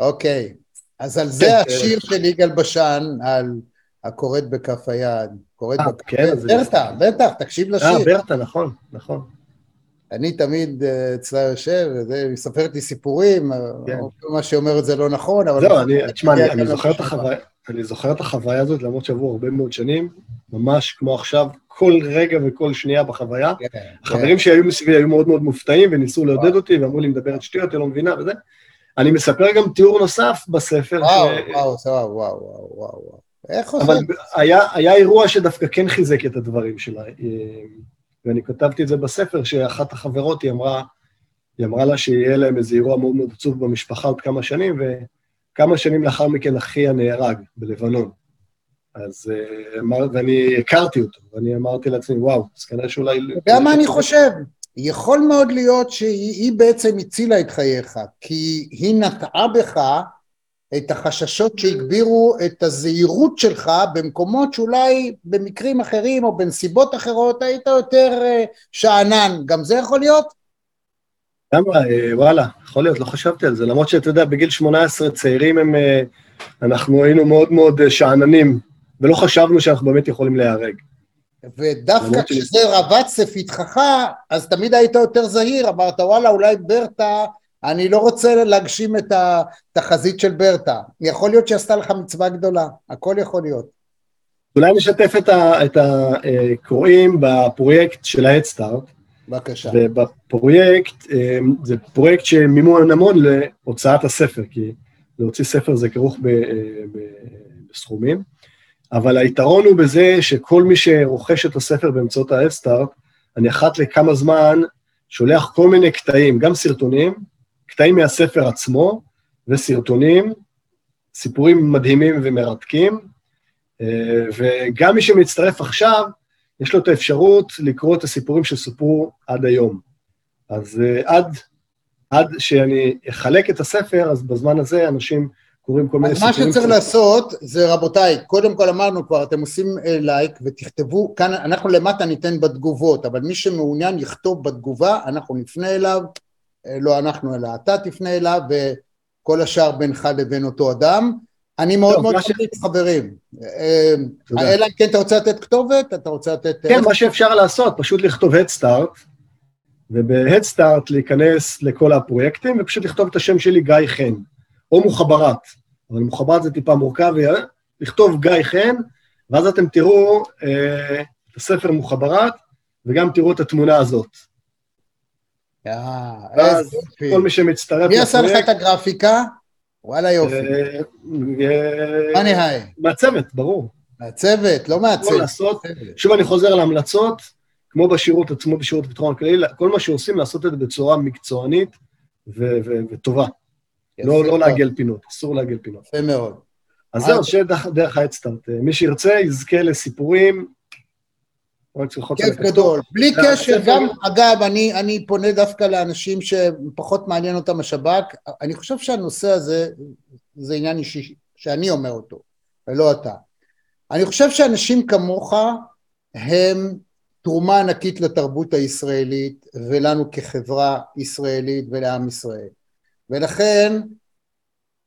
אוקיי. אז על זה כן, השיר כן. של יגאל בשן, על הקוראת בכף היד. קוראת אה, בכף היד. ברטה, בטח, תקשיב לשיר. אה, ברטה, נכון, נכון. אני תמיד אה, אצלה יושב, היא מספרת לי סיפורים, כן. מה שהיא אומרת זה לא נכון, אבל... זהו, אני, תשמע, אני, אני, זוכר אני זוכר את החוויה הזאת, למרות שעברו הרבה מאוד שנים, ממש כמו עכשיו, כל רגע וכל שנייה בחוויה. כן, החברים כן. שהיו מסביבי היו מאוד מאוד מופתעים וניסו לעודד אותי, ואמרו לי, מדברת שטויות, היא לא מבינה וזה. אני מספר גם תיאור נוסף בספר. וואו, ש... וואו, וואו, וואו, וואו, וואו. איך עושים? אבל היה, היה אירוע שדווקא כן חיזק את הדברים שלה. ואני כתבתי את זה בספר, שאחת החברות, היא אמרה, היא אמרה לה שיהיה להם איזה אירוע מאוד מאוד עצוב במשפחה עוד כמה שנים, וכמה שנים לאחר מכן אחיה נהרג בלבנון. אז אמר, ואני הכרתי אותו, ואני אמרתי לעצמי, וואו, אז כנראה שאולי... אתה יודע מה אני חושב? יכול מאוד להיות שהיא בעצם הצילה את חייך, כי היא נטעה בך את החששות שהגבירו את הזהירות שלך במקומות שאולי במקרים אחרים או בנסיבות אחרות היית יותר אה, שאנן, גם זה יכול להיות? למה, אה, וואלה, יכול להיות, לא חשבתי על זה, למרות שאתה יודע, בגיל 18 צעירים הם, אה, אנחנו היינו מאוד מאוד שאננים, ולא חשבנו שאנחנו באמת יכולים להיהרג. ודווקא כשזה רבץ לפתחך, אז תמיד היית יותר זהיר, אמרת וואלה אולי ברטה אני לא רוצה להגשים את התחזית של ברטה. יכול להיות שעשתה לך מצווה גדולה, הכל יכול להיות. אולי נשתף את הקוראים בפרויקט של ההדסטארט. בבקשה. ובפרויקט, אה, זה פרויקט שמימון המון להוצאת הספר, כי להוציא ספר זה כרוך אה, בסכומים, אבל היתרון הוא בזה שכל מי שרוכש את הספר באמצעות ההדסטארט, אני אחת לכמה זמן שולח כל מיני קטעים, גם סרטונים, קטעים מהספר עצמו וסרטונים, סיפורים מדהימים ומרתקים, אה, וגם מי שמצטרף עכשיו, יש לו את האפשרות לקרוא את הסיפורים שסופרו עד היום. אז אה, עד, עד שאני אחלק את הספר, אז בזמן הזה אנשים קוראים כל מיני סיפורים. מה שצריך לעשות זה, רבותיי, קודם כל אמרנו כבר, אתם עושים אה, לייק ותכתבו, כאן אנחנו למטה ניתן בתגובות, אבל מי שמעוניין יכתוב בתגובה, אנחנו נפנה אליו, לא אנחנו אלא אתה תפנה אליו וכל השאר בינך לבין אותו אדם. אני מאוד מאוד חושב. חברים. אה, אלא אם כן אתה רוצה לתת כתובת? אתה רוצה לתת... כן, מה שאפשר לעשות, פשוט לכתוב Headstart, וב-Headstart להיכנס לכל הפרויקטים, ופשוט לכתוב את השם שלי גיא חן, או מוחברת, אבל מוחברת זה טיפה מורכב, לכתוב גיא חן, ואז אתם תראו אה, את הספר מוחברת, וגם תראו את התמונה הזאת. אה, יופי. כל מי שמצטרף... מי עשה לך את הגרפיקה? וואלה יופי. מה אה, נהי? מהצוות, ברור. מהצוות, לא מהצוות. שוב אני חוזר להמלצות, כמו בשירות עצמו, בשירות הביטחון הכללי, כל מה שעושים, לעשות את זה בצורה מקצוענית וטובה. לא, לא לעגל פינות, אסור לעגל פינות. יפה מאוד. אז זהו, שיהיה דרך האדסטארט. מי שירצה, יזכה לסיפורים כיף גדול. בלי קשר, גם, אגב, אני, אני פונה דווקא לאנשים שפחות מעניין אותם השב"כ, אני חושב שהנושא הזה, זה עניין אישי, שאני אומר אותו, ולא אתה. אני חושב שאנשים כמוך הם תרומה ענקית לתרבות הישראלית ולנו כחברה ישראלית ולעם ישראל. ולכן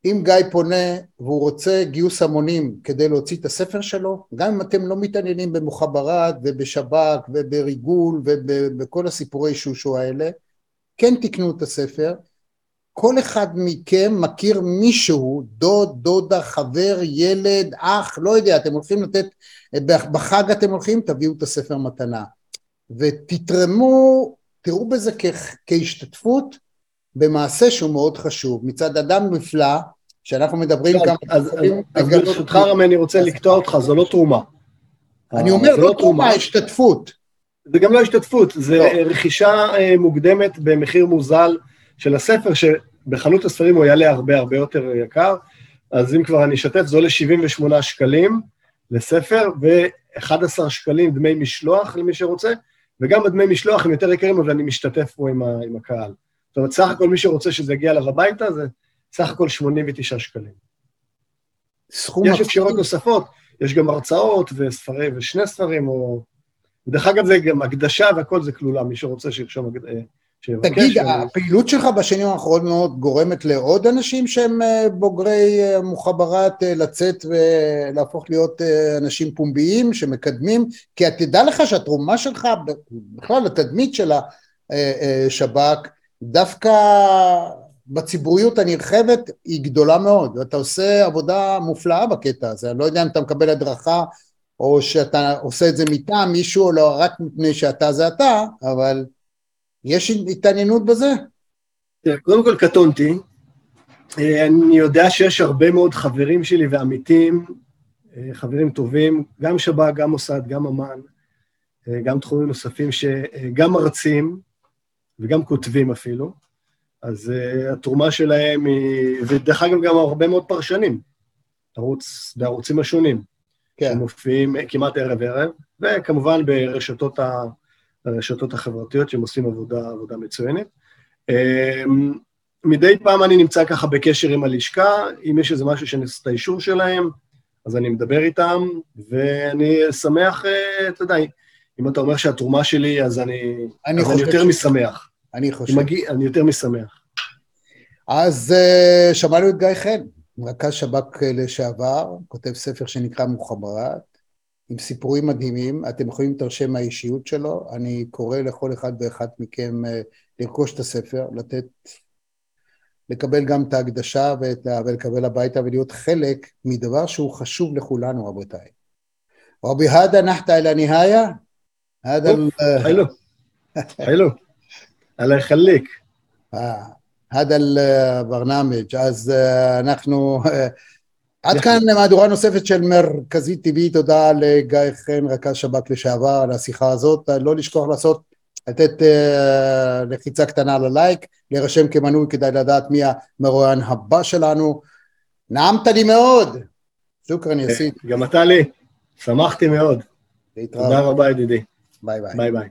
אם גיא פונה והוא רוצה גיוס המונים כדי להוציא את הספר שלו, גם אם אתם לא מתעניינים במוחברת ובשב"כ ובריגול ובכל הסיפורי שושו האלה, כן תקנו את הספר. כל אחד מכם מכיר מישהו, דוד, דודה, חבר, ילד, אח, לא יודע, אתם הולכים לתת, בחג אתם הולכים, תביאו את הספר מתנה. ותתרמו, תראו בזה כ- כהשתתפות במעשה שהוא מאוד חשוב. מצד אדם נפלא, שאנחנו מדברים כמה... אז ברשותך רמי, אני רוצה לקטוע אותך, זו לא תרומה. אני אה, אומר, זה לא תרומה, השתתפות. זה גם לא השתתפות, זה לא. רכישה אה, מוקדמת במחיר מוזל של הספר, שבחנות הספרים הוא יעלה הרבה הרבה יותר יקר, אז אם כבר אני אשתף, זה עולה 78 שקלים לספר, ו-11 שקלים דמי משלוח למי שרוצה, וגם הדמי משלוח הם יותר יקרים, אבל אני משתתף פה עם, ה- עם הקהל. זאת אומרת, סך הכל מי שרוצה שזה יגיע אליו הביתה, זה סך הכל 89 שקלים. סכום יש. אפשרויות נוספות, יש גם הרצאות וספרים, ושני ספרים, או... דרך אגב, זה גם הקדשה והכל זה כלולה, מי שרוצה שירשום, אה, שיבקש. תגיד, הפעילות שלך בשנים האחרונות גורמת לעוד אנשים שהם אה, בוגרי אה, מוחברת לצאת ולהפוך להיות אנשים פומביים שמקדמים? כי תדע לך שהתרומה שלך, בכלל לתדמית של השב"כ, דווקא בציבוריות הנרחבת היא גדולה מאוד, ואתה עושה עבודה מופלאה בקטע הזה, אני לא יודע אם אתה מקבל הדרכה או שאתה עושה את זה מטעם מישהו או לא רק מפני שאתה זה אתה, אבל יש התעניינות בזה? קודם כל קטונתי. אה, אני יודע שיש הרבה מאוד חברים שלי ועמיתים, אה, חברים טובים, גם שב"כ, גם מוסד, גם אמ"ן, אה, גם תחומים נוספים, שגם מרצים וגם כותבים אפילו. אז uh, התרומה שלהם היא, ודרך אגב גם הרבה מאוד פרשנים, ערוץ, בערוצים השונים, כן. שמופיעים כמעט ערב-ערב, וכמובן ברשתות ה, הרשתות החברתיות שהם עושים עבודה, עבודה מצוינת. Um, מדי פעם אני נמצא ככה בקשר עם הלשכה, אם יש איזה משהו שאני עושה את האישור שלהם, אז אני מדבר איתם, ואני שמח, אה, אתה יודע, אם אתה אומר שהתרומה שלי, אז אני, אני אז אני יותר ש- משמח. אני חושב. מגיע, אני יותר משמח. אז uh, שמענו את גיא חן, רכז שב"כ אה, לשעבר, כותב ספר שנקרא מוחמרת, עם סיפורים מדהימים, אתם יכולים להתרשם מהאישיות שלו, אני קורא לכל אחד ואחת מכם uh, לרכוש את הספר, לתת, לקבל גם את ההקדשה ואת, ולקבל הביתה ולהיות חלק מדבר שהוא חשוב לכולנו, רבותיי. רבי, הדה נחתה אל הנהיה? הדה... חלו, חלו. الله يخليك آه. هذا البرنامج אז אה, אנחנו אה, עד כאן מהדורה נוספת של מרכזית טבעי תודה לגיא חן רכז שב"כ לשעבר על השיחה הזאת לא לשכוח לעשות לתת אה, לחיצה קטנה ללייק להירשם כמנוי כדאי לדעת מי המרואיין הבא שלנו נעמת לי מאוד שוכרן יסית גם אתה לי, שמחתי מאוד. להתראות תודה רבה ידידי. ביי ביי ביי ביי.